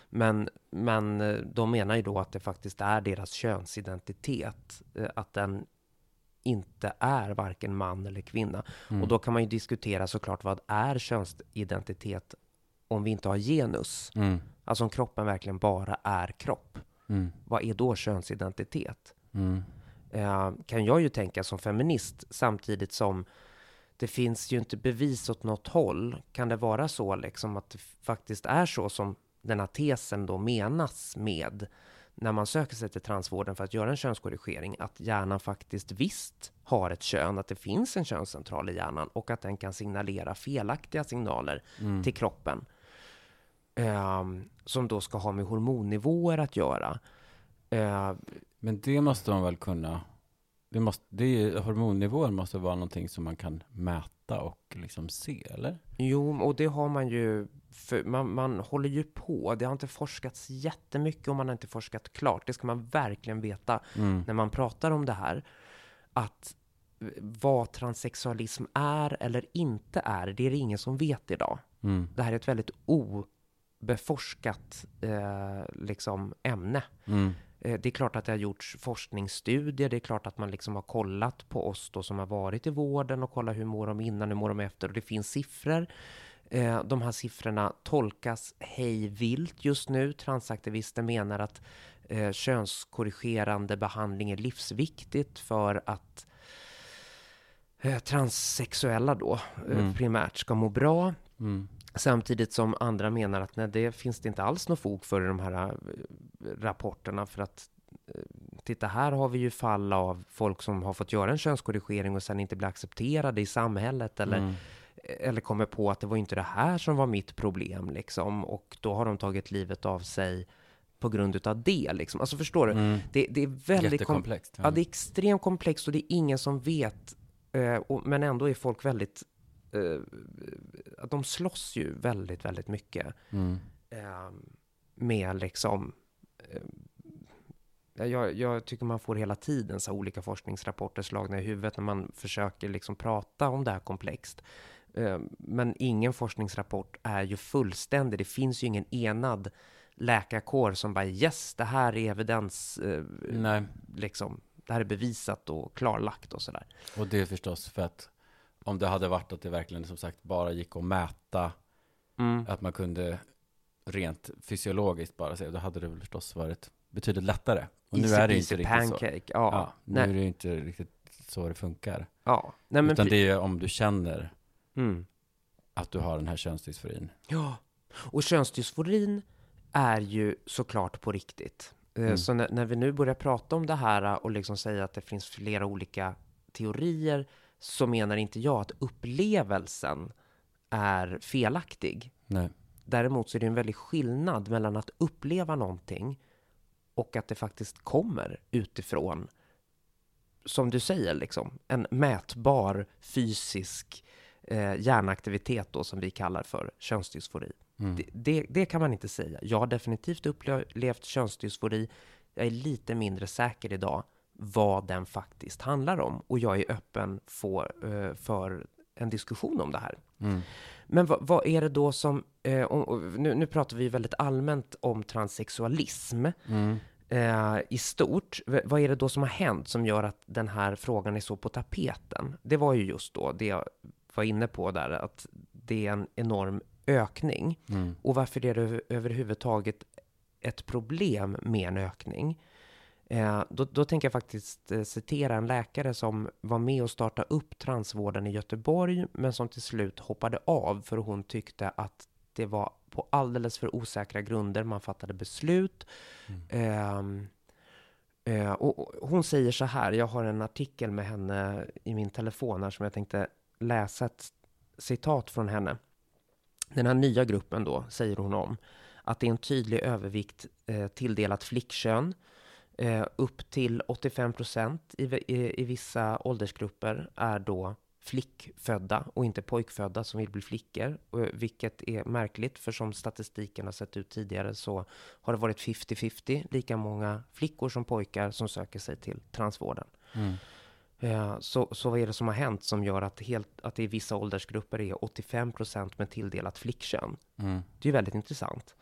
Men, men eh, de menar ju då att det faktiskt är deras könsidentitet, att den inte är varken man eller kvinna. Mm. Och då kan man ju diskutera såklart vad är könsidentitet om vi inte har genus? Mm. Alltså om kroppen verkligen bara är kropp. Mm. Vad är då könsidentitet? Mm. Eh, kan jag ju tänka som feminist samtidigt som det finns ju inte bevis åt något håll. Kan det vara så liksom att det faktiskt är så som den här tesen då menas med när man söker sig till transvården för att göra en könskorrigering, att hjärnan faktiskt visst har ett kön, att det finns en könscentral i hjärnan och att den kan signalera felaktiga signaler Mm. till kroppen. Ehm, som då ska ha med hormonnivåer att göra. Eh, Men det måste man väl kunna, det måste, det är, hormonnivåer måste vara någonting som man kan mäta och liksom se, eller? Jo, och det har man ju, för man, man håller ju på. Det har inte forskats jättemycket och man har inte forskat klart. Det ska man verkligen veta Mm. när man pratar om det här. Att vad transsexualism är eller inte är, det är det ingen som vet idag. Mm. Det här är ett väldigt obeforskat eh, liksom, ämne. Mm. Eh, Det är klart att det har gjorts forskningsstudier, det är klart att man liksom har kollat på oss då som har varit i vården och kollat hur mår de innan, hur mår de efter och det finns siffror. Eh, De här siffrorna tolkas hej vilt just nu. Transaktivister menar att eh, könskorrigerande behandling är livsviktigt för att transsexuella då Mm. primärt ska må bra. Mm. Samtidigt som andra menar att nej, det finns det inte alls något fog för i de här eh, rapporterna för att eh, titta här har vi ju fall av folk som har fått göra en könskorrigering och sen inte blir accepterade i samhället eller, Mm. eller kommer på att det var inte det här som var mitt problem liksom och då har de tagit livet av sig på grund utav det. Liksom. Alltså förstår du? Mm. Det, det är väldigt kom- Jättekomplext. Ja, det är extremt komplext och det är ingen som vet. Eh, och, men ändå är folk väldigt... Eh, att de slåss ju väldigt, väldigt mycket Mm. eh, med liksom... Eh, jag, jag tycker man får hela tiden så olika forskningsrapporter slagna i huvudet när man försöker liksom prata om det här komplext. Eh, men ingen forskningsrapport är ju fullständig. Det finns ju ingen enad läkarkår som bara yes, det här är evidens, eh, Nej, liksom, det här är bevisat och klarlagt och sådär. och det är förstås för att om det hade varit att det verkligen som sagt bara gick att mäta, Mm. att man kunde rent fysiologiskt bara se, då hade det väl förstås varit betydligt lättare. Och nu Easy är det inte riktigt så. pancake. Ja, Ja, nu nej. är det inte riktigt så det funkar. ja. Nej, men Utan det är om du känner mm. att du har den här könsdysforin. Ja, och könsdysforin är ju såklart på riktigt. Eh, Mm. Så när, när vi nu börjar prata om det här och liksom säga att det finns flera olika teorier så menar inte jag att upplevelsen är felaktig. Nej. Däremot så är det en väldig skillnad mellan att uppleva någonting och att det faktiskt kommer utifrån, som du säger, liksom, en mätbar fysisk eh, hjärnaktivitet då, som vi kallar för könsdysfori. Mm. Det, det, det kan man inte säga. Jag har definitivt upplevt könsdysfori. Jag är lite mindre säker idag vad den faktiskt handlar om och jag är öppen för, eh, för en diskussion om det här. Mm. Men vad, vad är det då som, eh, om, nu, nu pratar vi väldigt allmänt om transsexualism Mm. eh, i stort. V- vad är det då som har hänt som gör att den här frågan är så på tapeten? Det var ju just då det jag var inne på där, att det är en enorm ökning. Mm. Och varför är det överhuvudtaget ett problem med en ökning? Eh, då, då tänker jag faktiskt eh, citera en läkare som var med och startade upp transvården i Göteborg, men som till slut hoppade av för hon tyckte att det var på alldeles för osäkra grunder man fattade beslut. Ehm, eh, och, och hon säger så här, jag har en artikel med henne i min telefon här som jag tänkte läsa ett citat från henne. Den här nya gruppen då, säger hon om, att det är en tydlig övervikt eh, tilldelat flickkön. Eh, upp till 85 procent i, i, i vissa åldersgrupper är då flickfödda och inte pojkfödda som vill bli flickor, och, vilket är märkligt för som statistiken har sett ut tidigare så har det varit 50-50, lika många flickor som pojkar som söker sig till transvården. Mm. Eh, Så, så vad är det som har hänt som gör att, helt, att det i vissa åldersgrupper är 85 procent med tilldelat flickkön? Mm. Det är väldigt intressant.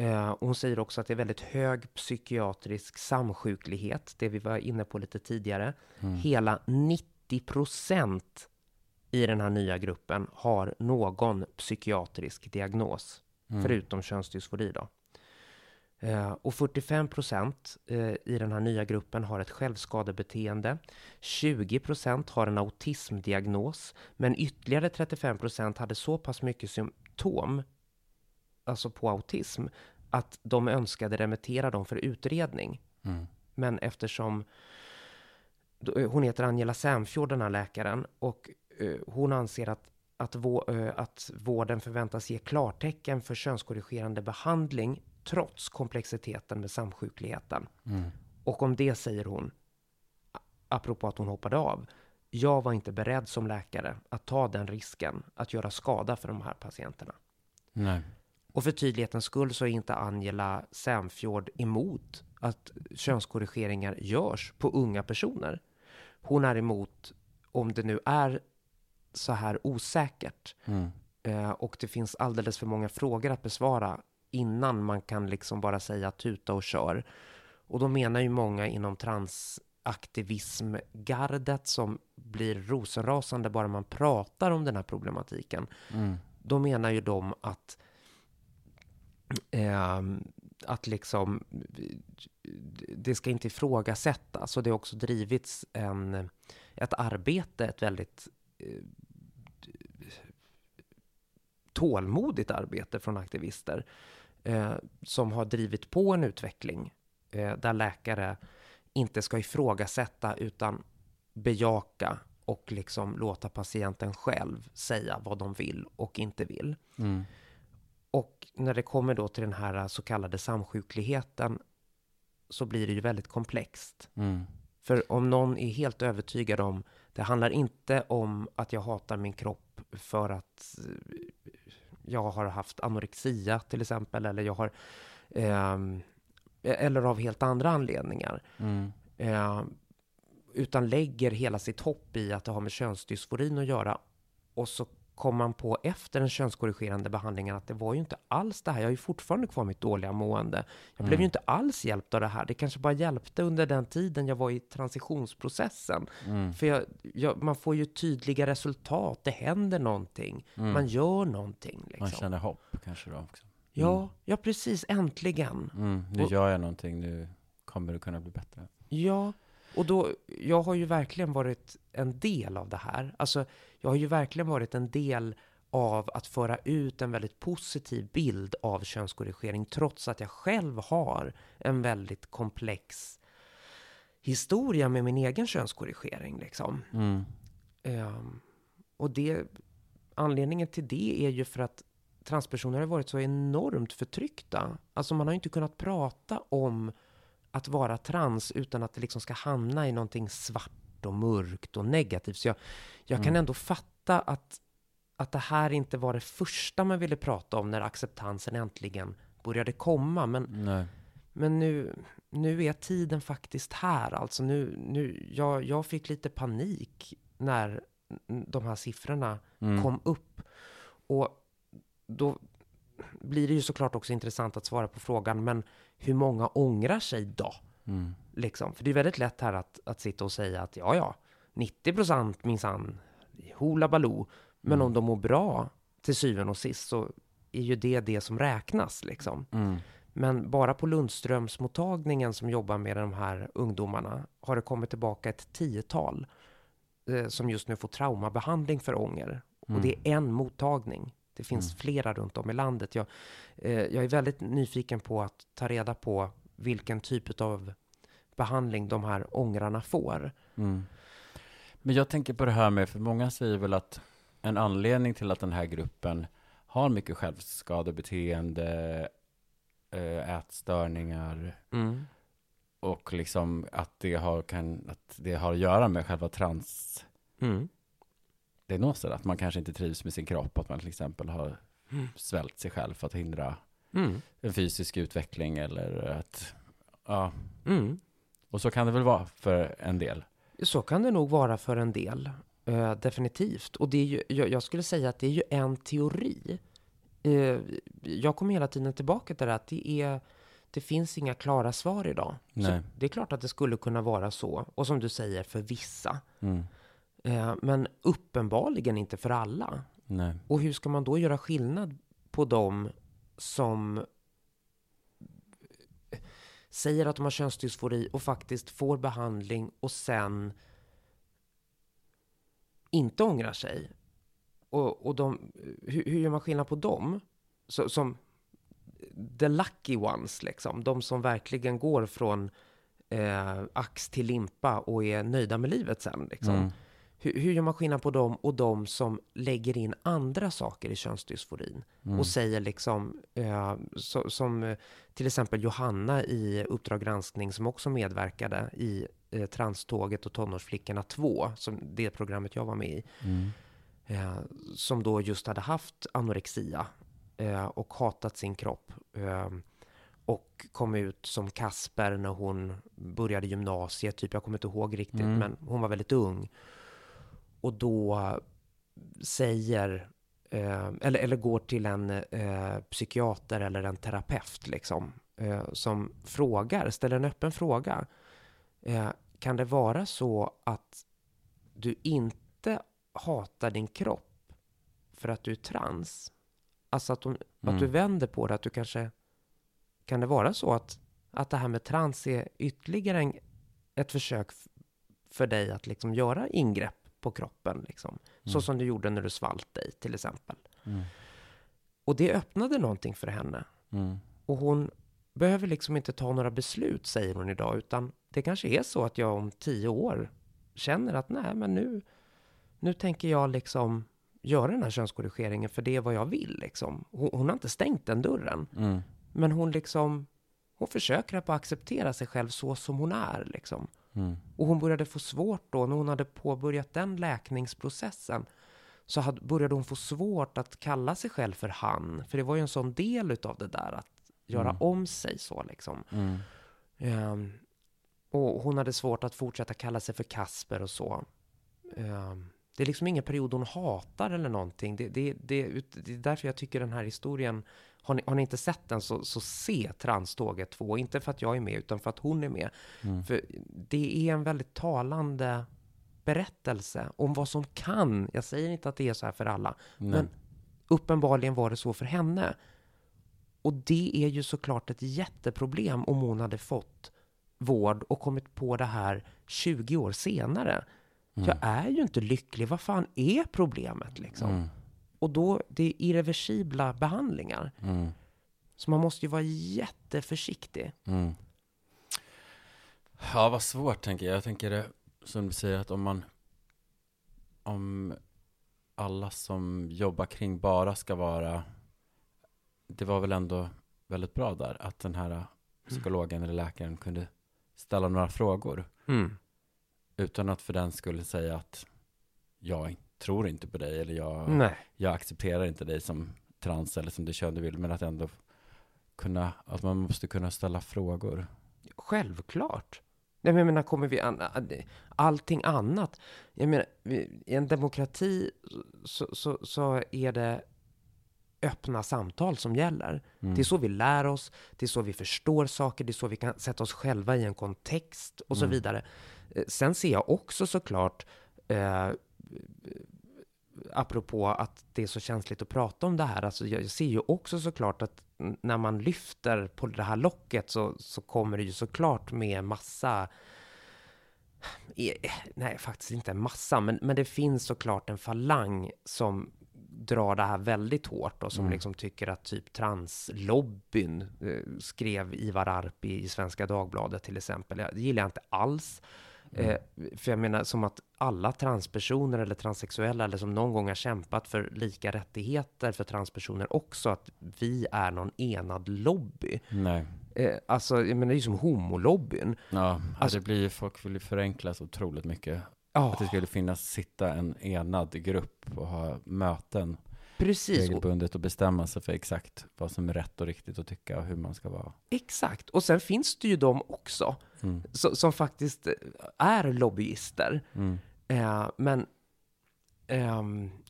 Eh, hon säger också att det är väldigt hög psykiatrisk samsjuklighet, det vi var inne på lite tidigare. Mm. Hela 90 procent i den här nya gruppen har någon psykiatrisk diagnos, Mm. förutom könsdysfori då. Eh, och 45 procent eh, i den här nya gruppen har ett självskadebeteende. 20 procent har en autismdiagnos, men ytterligare 35 procent hade så pass mycket symptom, alltså på autism, att de önskade remittera dem för utredning. Mm. Men eftersom eh, hon heter Angela Sämfjord, den här läkaren, och eh, hon anser att, att, vå, eh, att vården förväntas ge klartecken för könskorrigerande behandling trots komplexiteten med samsjukligheten. Mm. Och om det säger hon, apropå att hon hoppade av, jag var inte beredd som läkare att ta den risken att göra skada för de här patienterna. Nej. Och för tydlighetens skull så är inte Angela Sämfjord emot att könskorrigeringar görs på unga personer. Hon är emot, om det nu är så här osäkert Mm. eh, och det finns alldeles för många frågor att besvara innan man kan liksom bara säga tuta och kör. Och då menar ju många inom transaktivismgardet som blir rosenrasande bara man pratar om den här problematiken Mm. då menar ju de att Eh, att liksom det ska inte ifrågasättas och det har också drivits en, ett arbete, ett väldigt eh, tålmodigt arbete från aktivister eh, som har drivit på en utveckling eh, där läkare inte ska ifrågasätta utan bejaka och liksom låta patienten själv säga vad de vill och inte vill. Mm. Och när det kommer då till den här så kallade samsjukligheten så blir det ju väldigt komplext. Mm. För om någon är helt övertygad om, det handlar inte om att jag hatar min kropp för att eh, jag har haft anorexia till exempel, eller jag har, eh, eller av helt andra anledningar. Mm. Eh, utan lägger hela sitt hopp i att det har med könsdysforin att göra. Och så kom man på efter den könskorrigerande behandlingen att det var ju inte alls det här. Jag har ju fortfarande kvar mitt dåliga mående. Jag blev Mm. ju inte alls hjälpt av det här. Det kanske bara hjälpte under den tiden jag var i transitionsprocessen. Mm. För jag, jag, man får ju tydliga resultat. Det händer någonting. Mm. Man gör någonting. Liksom. Man känner hopp kanske då också. Ja, ja, precis. Äntligen. Mm. Nu Och- gör jag någonting, nu kommer det kunna bli bättre. Ja, och då, jag har ju verkligen varit en del av det här. Alltså, jag har ju verkligen varit en del av att föra ut en väldigt positiv bild av könskorrigering, trots att jag själv har en väldigt komplex historia med min egen könskorrigering. Liksom. Mm. Ehm, och det, anledningen till det är ju för att transpersoner har varit så enormt förtryckta. Alltså man har ju inte kunnat prata om att vara trans utan att det liksom ska hamna i någonting svart och mörkt och negativt. Så jag, jag kan Mm. ändå fatta att, att det här inte var det första man ville prata om när acceptansen äntligen började komma. Men Nej. men nu, nu är tiden faktiskt här. Alltså nu, nu, jag, jag fick lite panik när de här siffrorna Mm. kom upp. Och då blir det ju såklart också intressant att svara på frågan, men hur många ångrar sig då? Mm. Liksom. För det är väldigt lätt här att, att sitta och säga att ja, ja, 90 procent minsann, hoola baloo. Men Mm. om de mår bra till syvende och sist så är ju det det som räknas liksom. Mm. Men bara på Lundströmsmottagningen som jobbar med de här ungdomarna har det kommit tillbaka ett tiotal eh, som just nu får traumabehandling för ånger. Mm. Och det är en mottagning. Det finns Mm. flera runt om i landet. Jag, eh, jag är väldigt nyfiken på att ta reda på vilken typ av behandling de här ångrarna får. Mm. Men jag tänker på det här med, för många säger väl att en anledning till att den här gruppen har mycket självskadebeteende, eh, ätstörningar Mm. och liksom att det har, kan, att det har att göra med själva transdiagnoser. Mm. Att man kanske inte trivs med sin kropp, att man till exempel har Mm. svält sig själv för att hindra Mm. en fysisk utveckling eller att, ja, Mm. Och så kan det väl vara för en del. Så kan det nog vara för en del. Eh, definitivt. Och det är ju, jag, jag skulle säga att det är ju en teori. Eh, jag kommer hela tiden tillbaka till det att det är det finns inga klara svar idag. Det är klart att det skulle kunna vara så. Och som du säger, för vissa. Mm. Eh, men uppenbarligen inte för alla. Nej. Och hur ska man då göra skillnad på dem som säger att de har könsdysfori och faktiskt får behandling och sen inte ångrar sig? Och, och de, hur, hur gör man skillnad på dem? Så, som the lucky ones, liksom. De som verkligen går från eh, ax till limpa och är nöjda med livet sen. Liksom. Mm. Hur, hur gör man skillnad på dem och de som lägger in andra saker i könsdysforin? Mm. Och säger liksom, eh, så, som eh, till exempel Johanna i Uppdrag granskning som också medverkade i eh, Tranståget och Tonårsflickorna 2, som det programmet jag var med i, Mm. eh, som då just hade haft anorexia eh, och hatat sin kropp. Eh, och kom ut som Kasper när hon började gymnasiet, typ, jag kommer inte ihåg riktigt, Mm. men hon var väldigt ung. Och då säger, eh, eller, eller går till en eh, psykiater eller en terapeut liksom, eh, som frågar, ställer en öppen fråga. Eh, kan det vara så att du inte hatar din kropp för att du är trans? Alltså att, de, Mm. att du vänder på det, att du kanske... Kan det vara så att, att det här med trans är ytterligare en, ett försök för dig att liksom göra ingrepp på kroppen? Liksom? Så Mm. som du gjorde när du svalt dig till exempel. Mm. Och det öppnade någonting för henne. Mm. Och hon behöver liksom inte ta några beslut, säger hon idag, utan det kanske är så att jag om tio år känner att nej, men nu, nu tänker jag liksom göra den här könskorrigeringen för det är vad jag vill liksom. Hon, hon har inte stängt den dörren. Mm. Men hon liksom, hon försöker att acceptera sig själv så som hon är liksom. Mm. Och hon började få svårt då, när hon hade påbörjat den läkningsprocessen, så hade, började hon få svårt att kalla sig själv för han. För det var ju en sån del utav det där, att göra Mm. om sig så liksom. Mm. Ehm, och hon hade svårt att fortsätta kalla sig för Kasper och så. Ehm, det är liksom ingen period hon hatar eller någonting. Det, det, det, det är därför jag tycker den här historien, har ni, har ni inte sett den så, så se Tranståget 2. Inte för att jag är med, utan för att hon är med. Mm. För det är en väldigt talande berättelse om vad som kan. Jag säger inte att det är så här för alla, Nej. men uppenbarligen var det så för henne. Och det är ju såklart ett jätteproblem om hon hade fått vård och kommit på det här 20 år senare. Mm. Jag är ju inte lycklig, vad fan är problemet liksom? Mm. Och då, det är irreversibla behandlingar. Mm. Så man måste ju vara jätteförsiktig. Mm. Ja, vad svårt tänker jag. Jag tänker det, som du säger, att om man om alla som jobbar kring bara ska vara det var väl ändå väldigt bra där att den här psykologen eller läkaren kunde ställa några frågor Mm. utan att för den skulle säga att jag tror inte på dig eller jag, Nej. jag accepterar inte dig som trans eller som det kön du vill men att ändå kunna, att man måste kunna ställa frågor. Självklart. Nej, men jag menar, kommer vi an, allting annat. Jag menar, i en demokrati så, så, så är det öppna samtal som gäller. Mm. Det är så vi lär oss, det är så vi förstår saker, det är så vi kan sätta oss själva i en kontext och så Mm. vidare. Eh, Sen ser jag också såklart, eh, apropå att det är så känsligt att prata om det här, alltså jag ser ju också såklart att när man lyfter på det här locket så, så kommer det ju såklart med massa Eh, Nej, faktiskt inte en massa, men, men det finns såklart en falang som drar det här väldigt hårt och som Mm. liksom tycker att typ translobbyn eh, skrev Ivar Arpi i Svenska Dagbladet till exempel. Det gillar jag inte alls. Eh, för jag menar som att alla transpersoner eller transsexuella eller som någon gång har kämpat för lika rättigheter för transpersoner också, att vi är någon enad lobby. Nej. Eh, alltså, jag menar det är ju som homolobbyn. Ja, Alltså- det blir ju, folk vill ju förenkla så otroligt mycket. Ja, Att det skulle finnas, sitta en enad grupp och ha möten precis. Regelbundet och bestämma sig för exakt vad som är rätt och riktigt att tycka och hur man ska vara. exakt. Och sen finns det ju de också Mm. som, som faktiskt eh, är lobbyister. Mm. Eh, men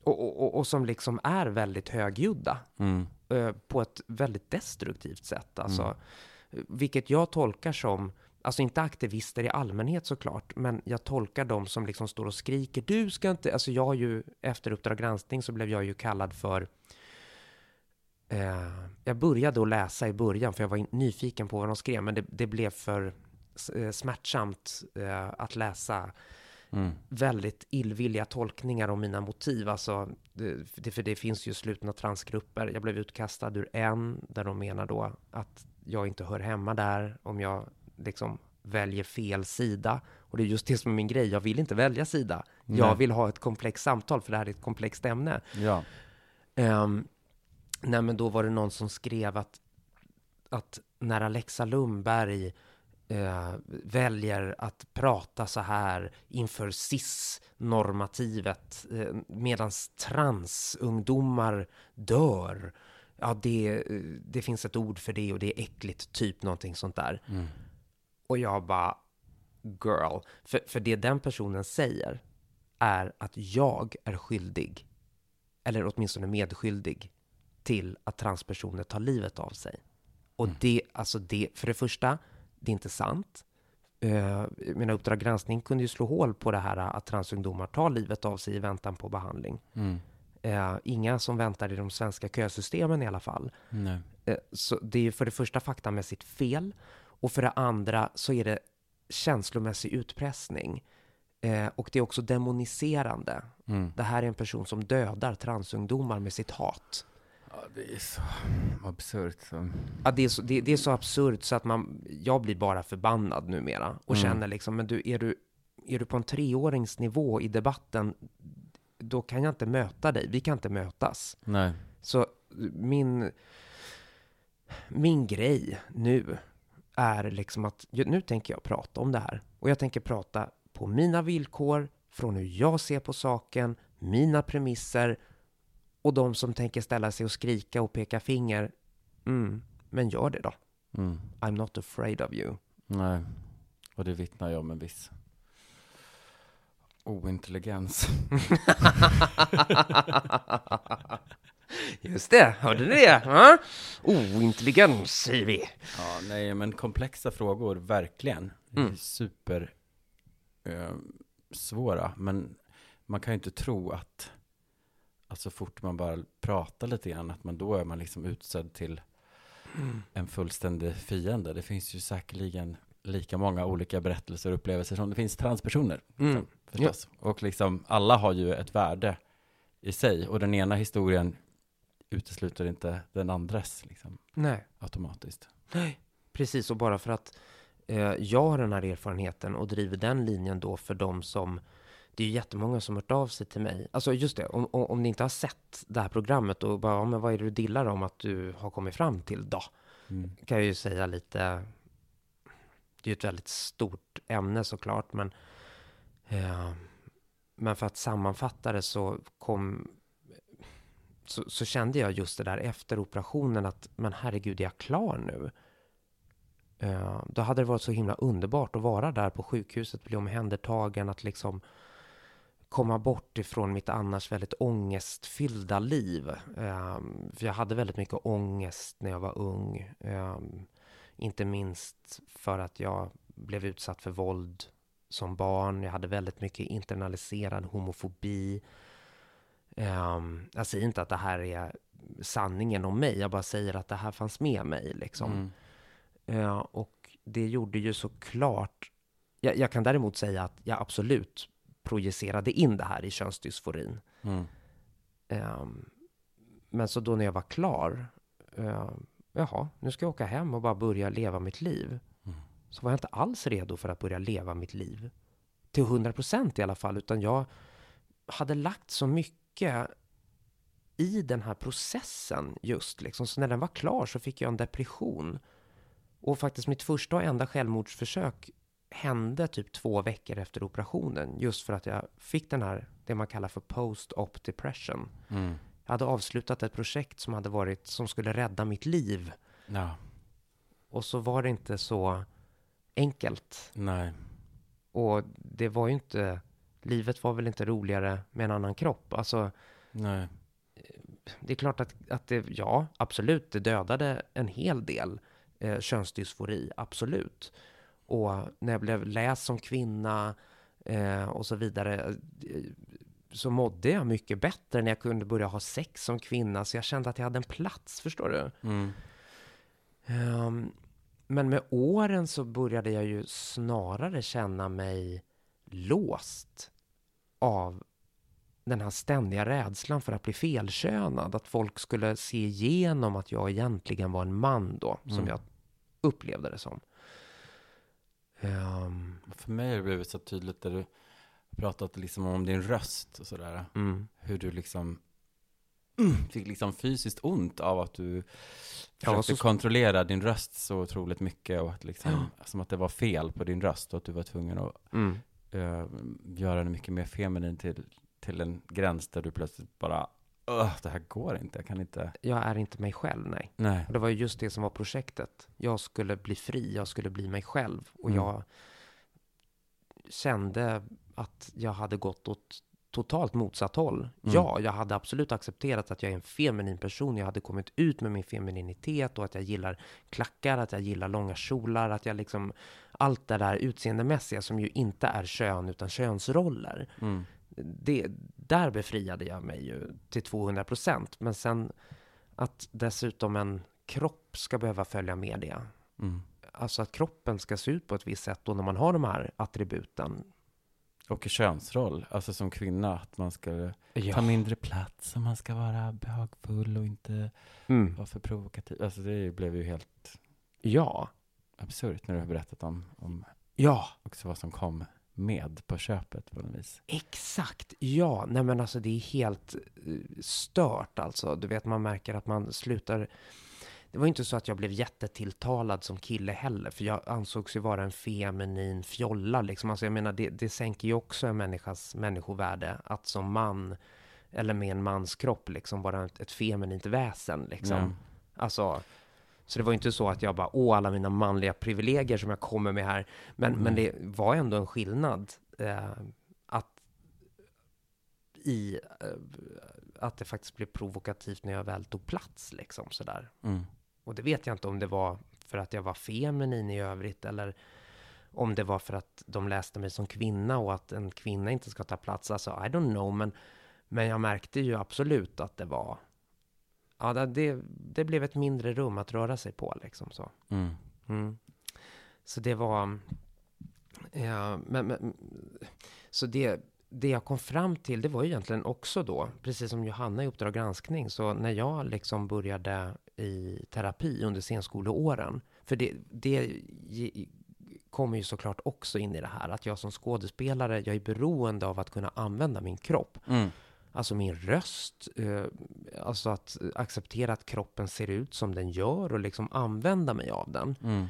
och, och, och, och som liksom är väldigt högljudda Mm. eh, på ett väldigt destruktivt sätt. Alltså, Mm. Vilket jag tolkar som, alltså inte aktivister i allmänhet såklart, men jag tolkar dem som liksom står och skriker, du ska inte, alltså jag har ju, efter Uppdrag granskning så blev jag ju kallad för Eh, jag började att läsa i början för jag var nyfiken på vad de skrev, men det, det blev för eh, smärtsamt eh, att läsa Mm. väldigt illvilliga tolkningar om mina motiv. Alltså, det- för det finns ju slutna transgrupper. Jag blev utkastad ur en, där de menar då att jag inte hör hemma där om jag liksom väljer fel sida. Och det är just det som är min grej. Jag vill inte välja sida. Nej. Jag vill ha ett komplext samtal, för det här är ett komplext ämne. Ja. Um, nej, men då var det någon som skrev att, att när Alexa Lundberg eh, väljer att prata så här inför cis-normativet eh, medan transungdomar dör. Ja, det, eh, det finns ett ord för det och det är äckligt, typ någonting sånt där. Mm. Och jag bara, girl. För, för det den personen säger är att jag är skyldig, eller åtminstone medskyldig, till att transpersoner tar livet av sig. Och Mm. det, alltså det, för det första, det är inte sant. Uh, mina Uppdrag granskning kunde ju slå hål på det här att transungdomar tar livet av sig i väntan på behandling. Mm. Eh, inga som väntar i de svenska kösystemen i alla fall. Eh, Så det är ju för det första faktamässigt fel och för det andra så är det känslomässig utpressning. Eh, och det är också demoniserande. Mm. Det här är en person som dödar transungdomar med sitt hat. Ja, det är så absurt. Så. Ja, det, är så, det, det är så absurt så att man, jag blir bara förbannad numera och Mm. känner liksom, men du, är du, är du på en treåringsnivå i debatten, då kan jag inte möta dig. Vi kan inte mötas. Nej. Så min, min grej nu är liksom att nu tänker jag prata om det här. Och jag tänker prata på mina villkor, från hur jag ser på saken, mina premisser och de som tänker ställa sig och skrika och peka finger. Mm, men gör det då. Mm. I'm not afraid of you. Nej. Och det vittnar ju om en viss ointelligens. Just det, hörde ni det? Ja? Ointelligens säger vi. Ja, nej, men komplexa frågor, verkligen. Mm. super eh, svåra, men man kan ju inte tro att, att så fort man bara pratar lite grann, att man då är man liksom utsedd till en fullständig fiende. Det finns ju säkerligen lika många olika berättelser och upplevelser som det finns transpersoner. Mm. Förstås. Och liksom, alla har ju ett värde i sig. Och den ena historien utesluter inte den andres liksom, Nej. automatiskt. Nej, precis. Och bara för att eh, jag har den här erfarenheten och driver den linjen då för de som... Det är ju jättemånga som hört av sig till mig. Alltså just det, om, om, om ni inte har sett det här programmet och bara, ja, men vad är det du dillar om att du har kommit fram till då? Mm. Kan jag ju säga lite... Det är ju ett väldigt stort ämne såklart, men... Eh, men för att sammanfatta det så kom... Så, så kände jag just det där efter operationen att, men herregud, är jag klar nu? Eh, då hade det varit så himla underbart att vara där på sjukhuset, bli omhändertagen, att liksom komma bort ifrån mitt annars väldigt ångestfyllda liv. Eh, för jag hade väldigt mycket ångest när jag var ung. Eh, inte minst för att jag blev utsatt för våld som barn. Jag hade väldigt mycket internaliserad homofobi. Eh, jag säger inte att det här är sanningen om mig, jag bara säger att det här fanns med mig. Liksom. Mm. Ja, och det gjorde ju såklart... Jag, jag kan däremot säga att jag absolut projicerade in det här i könsdysforin. Mm. Ehm, men så då när jag var klar, uh, jaha, nu ska jag åka hem och bara börja leva mitt liv. Mm. Så var jag inte alls redo för att börja leva mitt liv. Till 100 procent i alla fall, utan jag hade lagt så mycket i den här processen just liksom. Så när den var klar så fick jag en depression. Och faktiskt mitt första och enda självmordsförsök hände typ två veckor efter operationen. Just för att jag fick den här, det man kallar för post-op depression. Mm. Jag hade avslutat ett projekt som hade varit, som skulle rädda mitt liv. Ja, Och så var det inte så enkelt. nej. Och det var ju inte, livet var väl inte roligare med en annan kropp. Alltså, Nej. det är klart att, att det, ja, absolut, det dödade en hel del eh, könsdysfori, absolut. Och när jag blev läst som kvinna eh, och så vidare, eh, så mådde jag mycket bättre när jag kunde börja ha sex som kvinna, så jag kände att jag hade en plats, förstår du? Mm. Ehm, men med åren så började jag ju snarare känna mig låst av den här ständiga rädslan för att bli felkönad. Att folk skulle se igenom att jag egentligen var en man då, som Mm. jag upplevde det som. Ehm, För mig har det blivit så tydligt där du pratat liksom om din röst och sådär. mm. Hur du liksom fick liksom fysiskt ont av att du försökte så- kontrollera din röst så otroligt mycket och att liksom, Ja. som att det var fel på din röst och att du var tvungen att Mm. Eh, göra den mycket mer feminin till, till en gräns där du plötsligt bara, "Ugh, det här går inte, jag kan inte, Jag är inte mig själv, nej. nej. Och det var ju just det som var projektet. Jag skulle bli fri, jag skulle bli mig själv. Och Mm. jag kände att jag hade gått åt totalt motsatt håll. Mm. Ja, jag hade absolut accepterat att jag är en feminin person. Jag hade kommit ut med min femininitet och att jag gillar klackar, att jag gillar långa kjolar, att jag liksom allt det där utseendemässiga som ju inte är kön utan könsroller. Mm. Det, där befriade jag mig ju till 200 procent. Men sen att dessutom en kropp ska behöva följa med det. Mm. Alltså att kroppen ska se ut på ett visst sätt och när man har de här attributen. Och könsroll, alltså som kvinna, att man ska ta Ja. mindre plats och man ska vara behagfull och inte Mm. vara för provokativ. Alltså det blev ju helt Ja. absurt när du har berättat om, om Ja. också vad som kom med på köpet på något vis. Exakt, ja. Nej men alltså det är helt eh, stört alltså. Du vet, man märker att man slutar... Det var inte så att jag blev jättetilltalad som kille heller, för jag ansågs ju vara en feminin fjolla liksom. Alltså jag menar, det, det sänker ju också en människas människovärde att som man, eller med en mans kropp, liksom vara ett, ett feminint väsen liksom. Ja. Alltså, så det var ju inte så att jag bara, åh, alla mina manliga privilegier som jag kommer med här. Men, Mm. men det var ändå en skillnad eh, att i eh, att det faktiskt blev provokativt när jag väl tog plats liksom sådär. Mm. Och det vet jag inte om det var för att jag var feminin i övrigt eller om det var för att de läste mig som kvinna och att en kvinna inte ska ta plats. Alltså, I don't know, men, men jag märkte ju absolut att det var Ja, det- det, blev ett mindre rum att röra sig på liksom så. Mm. Mm. Så det var... Ja, men, men, så det, det jag kom fram till, det var ju egentligen också då, precis som Johanna i Uppdrag granskning, så när jag liksom började i terapi under senskoleåren, för det, det kommer ju såklart också in i det här, att jag som skådespelare, jag är beroende av att kunna använda min kropp. Mm. Alltså min röst, eh, alltså att acceptera att kroppen ser ut som den gör och liksom använda mig av den. Mm.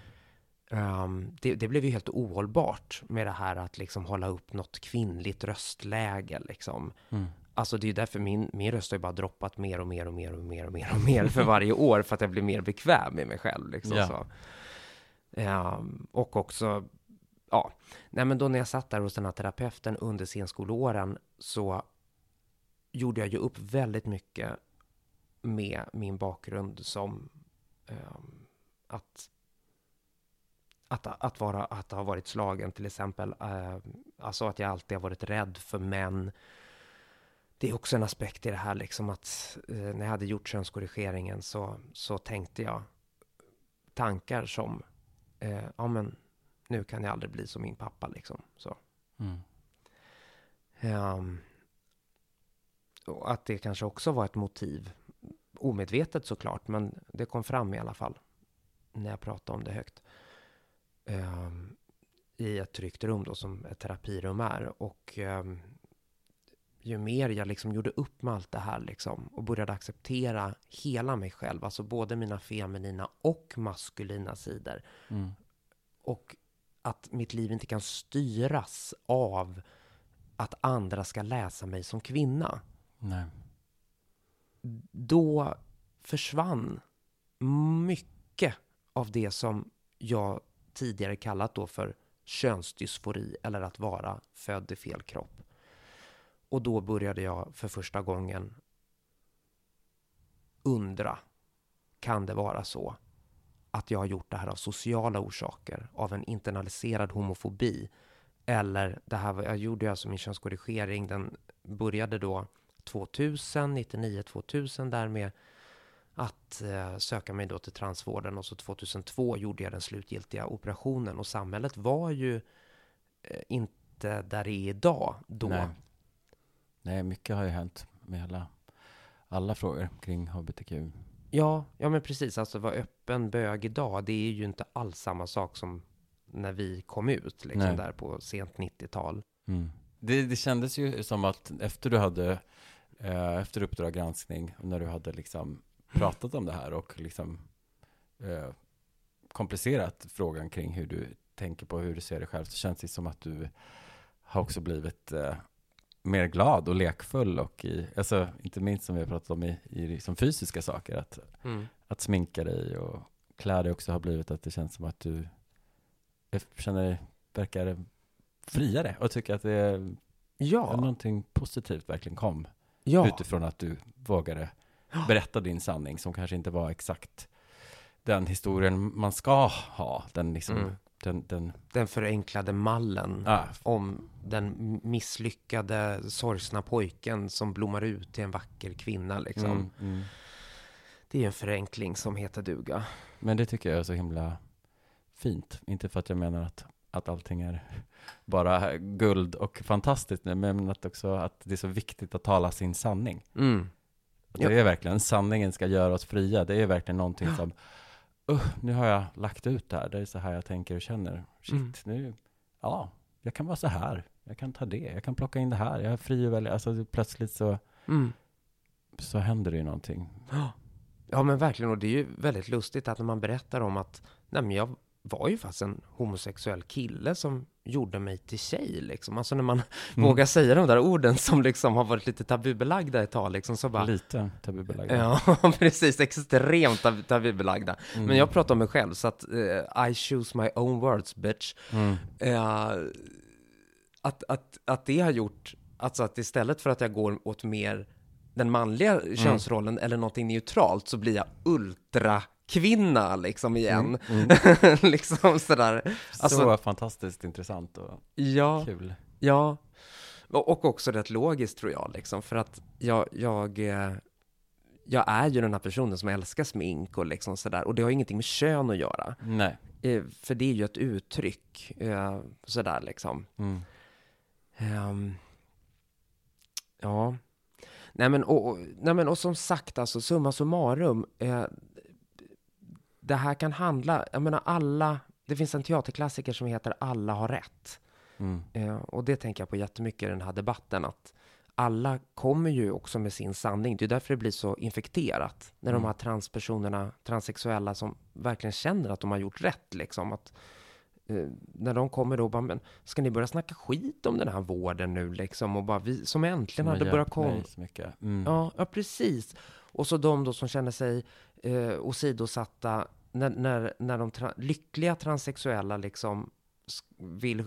Ehm, det, det blev ju helt ohållbart med det här att liksom hålla upp något kvinnligt röstläge liksom. Mm. Alltså det är därför min, min röst har ju bara droppat mer och mer och mer och mer och mer och mer för varje år för att jag blir mer bekväm med mig själv liksom Ja. så. Ehm, och också, ja, nej men då när jag satt där hos den här terapeuten under senskoleåren så gjorde jag ju upp väldigt mycket med min bakgrund som ehm, att att, att, vara, att ha varit slagen till exempel. Eh, alltså att jag alltid har varit rädd för män. Det är också en aspekt i det här liksom att eh, när jag hade gjort könskorrigeringen så, så tänkte jag tankar som eh, ja men nu kan jag aldrig bli som min pappa liksom. Så. Mm. Ehm, och att det kanske också var ett motiv. Omedvetet såklart, men det kom fram i alla fall. När jag pratade om det högt. Ehm, I ett tryggt rum då, som ett terapirum är. Och ehm, ju mer jag liksom gjorde upp med allt det här liksom, och började acceptera hela mig själv, alltså både mina feminina och maskulina sidor. Mm. Och att mitt liv inte kan styras av att andra ska läsa mig som kvinna. Nej. Då försvann mycket av det som jag tidigare kallat då för könsdysfori eller att vara född i fel kropp. Och då började jag för första gången undra, kan det vara så att jag har gjort det här av sociala orsaker, av en internaliserad homofobi? Eller det här, jag gjorde alltså min könskorrigering, den började då 2000, 99, 2000 där med att eh, söka mig då till transvården och så 2002 gjorde jag den slutgiltiga operationen och samhället var ju eh, inte där det är idag då. Nej. Nej, mycket har ju hänt med alla, alla frågor kring hbtq. Ja, ja men precis, alltså vara öppen bög idag, det är ju inte alls samma sak som när vi kom ut liksom Nej. där på sent 90-tal. Mm. Det, det kändes ju som att efter du hade, eh, efter Uppdrag granskning, när du hade liksom pratat om det här och liksom eh, komplicerat frågan kring hur du tänker på hur du ser dig själv, så känns det som att du har också blivit eh, mer glad och lekfull och i, alltså inte minst som vi har pratat om i, i liksom fysiska saker, att, Mm. att sminka dig och klä dig också har blivit att det känns som att du jag känner verkar friare och tycker att det är Ja, någonting positivt verkligen kom ja, utifrån att du vågade berätta din sanning som kanske inte var exakt den historien man ska ha. Den liksom, Mm. den, den, den förenklade mallen ah, om den misslyckade, sorgsna pojken som blommar ut till en vacker kvinna liksom. mm, mm. Det är en förenkling som heter duga. Men det tycker jag är så himla fint. Inte för att jag menar att, att allting är bara guld och fantastiskt, men att också att det är så viktigt att tala sin sanning. Mm. Det är verkligen, sanningen ska göra oss fria. Det är verkligen någonting som, uh, nu har jag lagt ut det här, det är så här jag tänker och känner. Shit, Mm. nu, ja, jag kan vara så här, jag kan ta det, jag kan plocka in det här, jag är fri att välja. Alltså plötsligt så, Mm. så händer det ju någonting. Ja, men verkligen. Och det är ju väldigt lustigt att när man berättar om att nej, men jag var ju faktiskt en homosexuell kille som gjorde mig till tjej. Liksom. Alltså när man Mm. vågar säga de där orden som liksom har varit lite tabubelagda ett tag. Liksom, så bara, Lite tabubelagda. Ja, precis. Extremt tab- tabubelagda. Mm. Men jag pratar om mig själv, så att eh, I choose my own words, bitch. Mm. Eh, att, att, att det har gjort, alltså att istället för att jag går åt mer den manliga Mm. könsrollen eller någonting neutralt så blir jag ultrakvinna liksom igen. Mm. liksom sådär. Alltså, så fantastiskt intressant och ja, kul. ja. Och också rätt logiskt tror jag, liksom, för att jag, jag, eh, jag är ju den här personen som älskar smink och liksom sådär. Och det har ingenting med kön att göra. Nej. Eh, För det är ju ett uttryck, eh, sådär liksom. Mm. Ehm, ja. Nej men, och, och, nej men och som sagt, alltså summa summarum. Eh, det här kan handla, jag menar alla, det finns en teaterklassiker som heter Alla har rätt. Mm. Eh, och det tänker jag på jättemycket i den här debatten, att alla kommer ju också med sin sanning. Det är därför det blir så infekterat. När de Mm. här transpersonerna, transsexuella, som verkligen känner att de har gjort rätt, liksom. Att, eh, när de kommer då bara, men ska ni börja snacka skit om den här vården nu, liksom? Och bara, vi som äntligen har hade börjat komma. Mm. Ja, ja, precis. Och så de då som känner sig eh, åsidosatta när, när, när de tra- lyckliga transsexuella liksom vill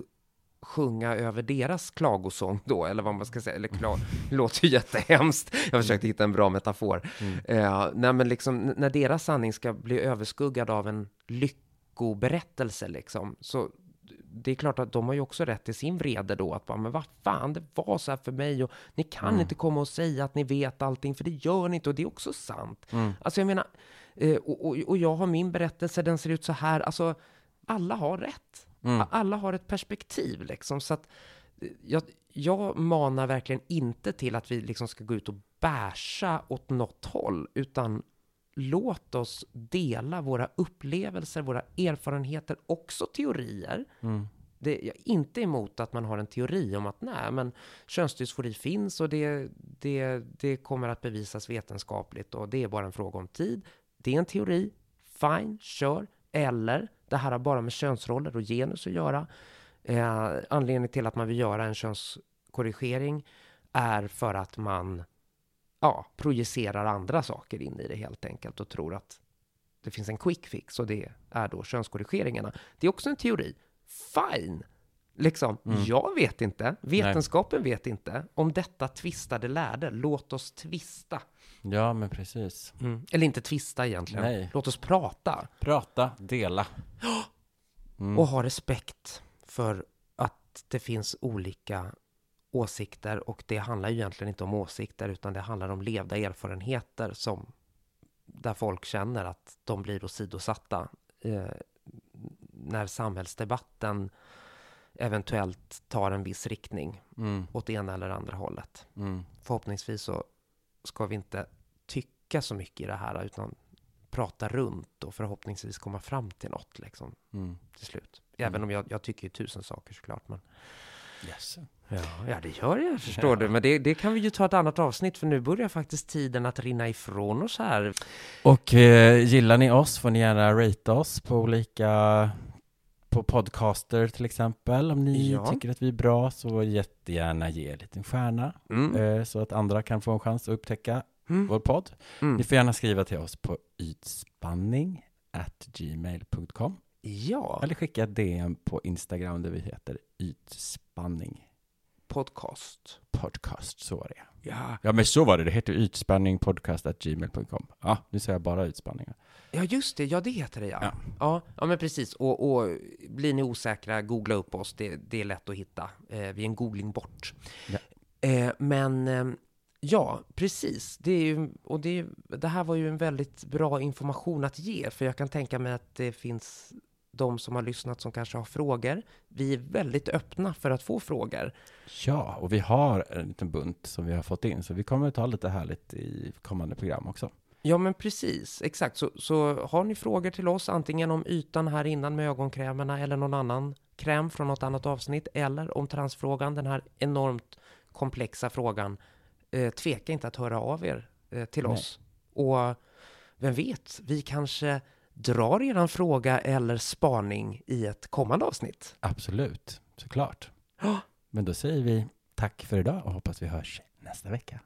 sjunga över deras klagosång då, eller vad man ska säga, eller klag, låter ju jättehemskt. Jag försökte hitta en bra metafor. Mm. Eh, nej, men liksom, när deras sanning ska bli överskuggad av en lyckoberättelse, liksom, så det är klart att de har ju också rätt till sin vrede då, att bara, men vad fan, det var så här för mig och ni kan Mm. inte komma och säga att ni vet allting, för det gör ni inte och det är också sant. Mm. Alltså jag menar, eh, och, och, och jag har min berättelse, den ser ut så här, alltså alla har rätt. Mm. Alla har ett perspektiv liksom, så att eh, jag, jag manar verkligen inte till att vi liksom ska gå ut och bärsa åt något håll, utan låt oss dela våra upplevelser, våra erfarenheter, också teorier. Mm. Det, jag är inte emot att man har en teori om att nej, men könsdysfori finns och det, det, det kommer att bevisas vetenskapligt och det är bara en fråga om tid. Det är en teori, fine, kör. Eller, det här har bara med könsroller och genus att göra. Eh, anledningen till att man vill göra en könskorrigering är för att man ja, projicerar andra saker in i det helt enkelt och tror att det finns en quick fix och det är då könskorrigeringarna. Det är också en teori. Fine! Liksom, Mm. jag vet inte, vetenskapen vet inte. Om detta tvistade lärde, låt oss tvista. Ja, men precis. Eller inte tvista egentligen. Nej. Låt oss prata Prata, dela. Mm. och ha respekt för att det finns olika åsikter och det handlar ju egentligen inte om åsikter utan det handlar om levda erfarenheter som där folk känner att de blir åsidosatta eh, när samhällsdebatten eventuellt tar en viss riktning Mm. åt det ena eller andra hållet. Mm. Förhoppningsvis så ska vi inte tycka så mycket i det här utan prata runt och förhoppningsvis komma fram till något liksom Mm. till slut. Även om jag, jag tycker ju tusen saker såklart. Men... Yes. Ja, ja, det gör jag, förstår du. Men det, det kan vi ju ta ett annat avsnitt, för nu börjar faktiskt tiden att rinna ifrån oss här. Och eh, gillar ni oss får ni gärna rate oss på olika på podcaster till exempel. Om ni Ja. tycker att vi är bra så jättegärna ge en liten stjärna Mm. eh, så att andra kan få en chans att upptäcka Mm. vår podd. Mm. Ni får gärna skriva till oss på ytspanning at gmail.com Ja, eller skicka DM på Instagram där vi heter ytspanning podcast. podcast. Så var det. Ja, Ja, men så var det. Det heter ytspanning podcast at gmail.com. Ja, nu säger jag bara ytspanning. ja just det. Ja, det heter det, ja. Ja. Ja, ja, men precis. Och, och blir ni osäkra, googla upp oss. Det, det är lätt att hitta. Eh, vi är en googling bort. Ja. Eh, men eh, ja, precis. Det, är ju, och det, är det här var ju en väldigt bra information att ge, för jag kan tänka mig att det finns de som har lyssnat som kanske har frågor. Vi är väldigt öppna för att få frågor. Ja, och vi har en liten bunt som vi har fått in, så vi kommer att ta lite härligt i kommande program också. Ja, men precis. Exakt. Så, så har ni frågor till oss, antingen om ytan här innan med ögonkrämerna eller någon annan kräm från något annat avsnitt eller om transfrågan, den här enormt komplexa frågan, eh, tveka inte att höra av er eh, till Nej. oss. Och vem vet, vi kanske drar eran fråga eller spaning i ett kommande avsnitt. Absolut, såklart. Men då säger vi tack för idag och hoppas vi hörs nästa vecka.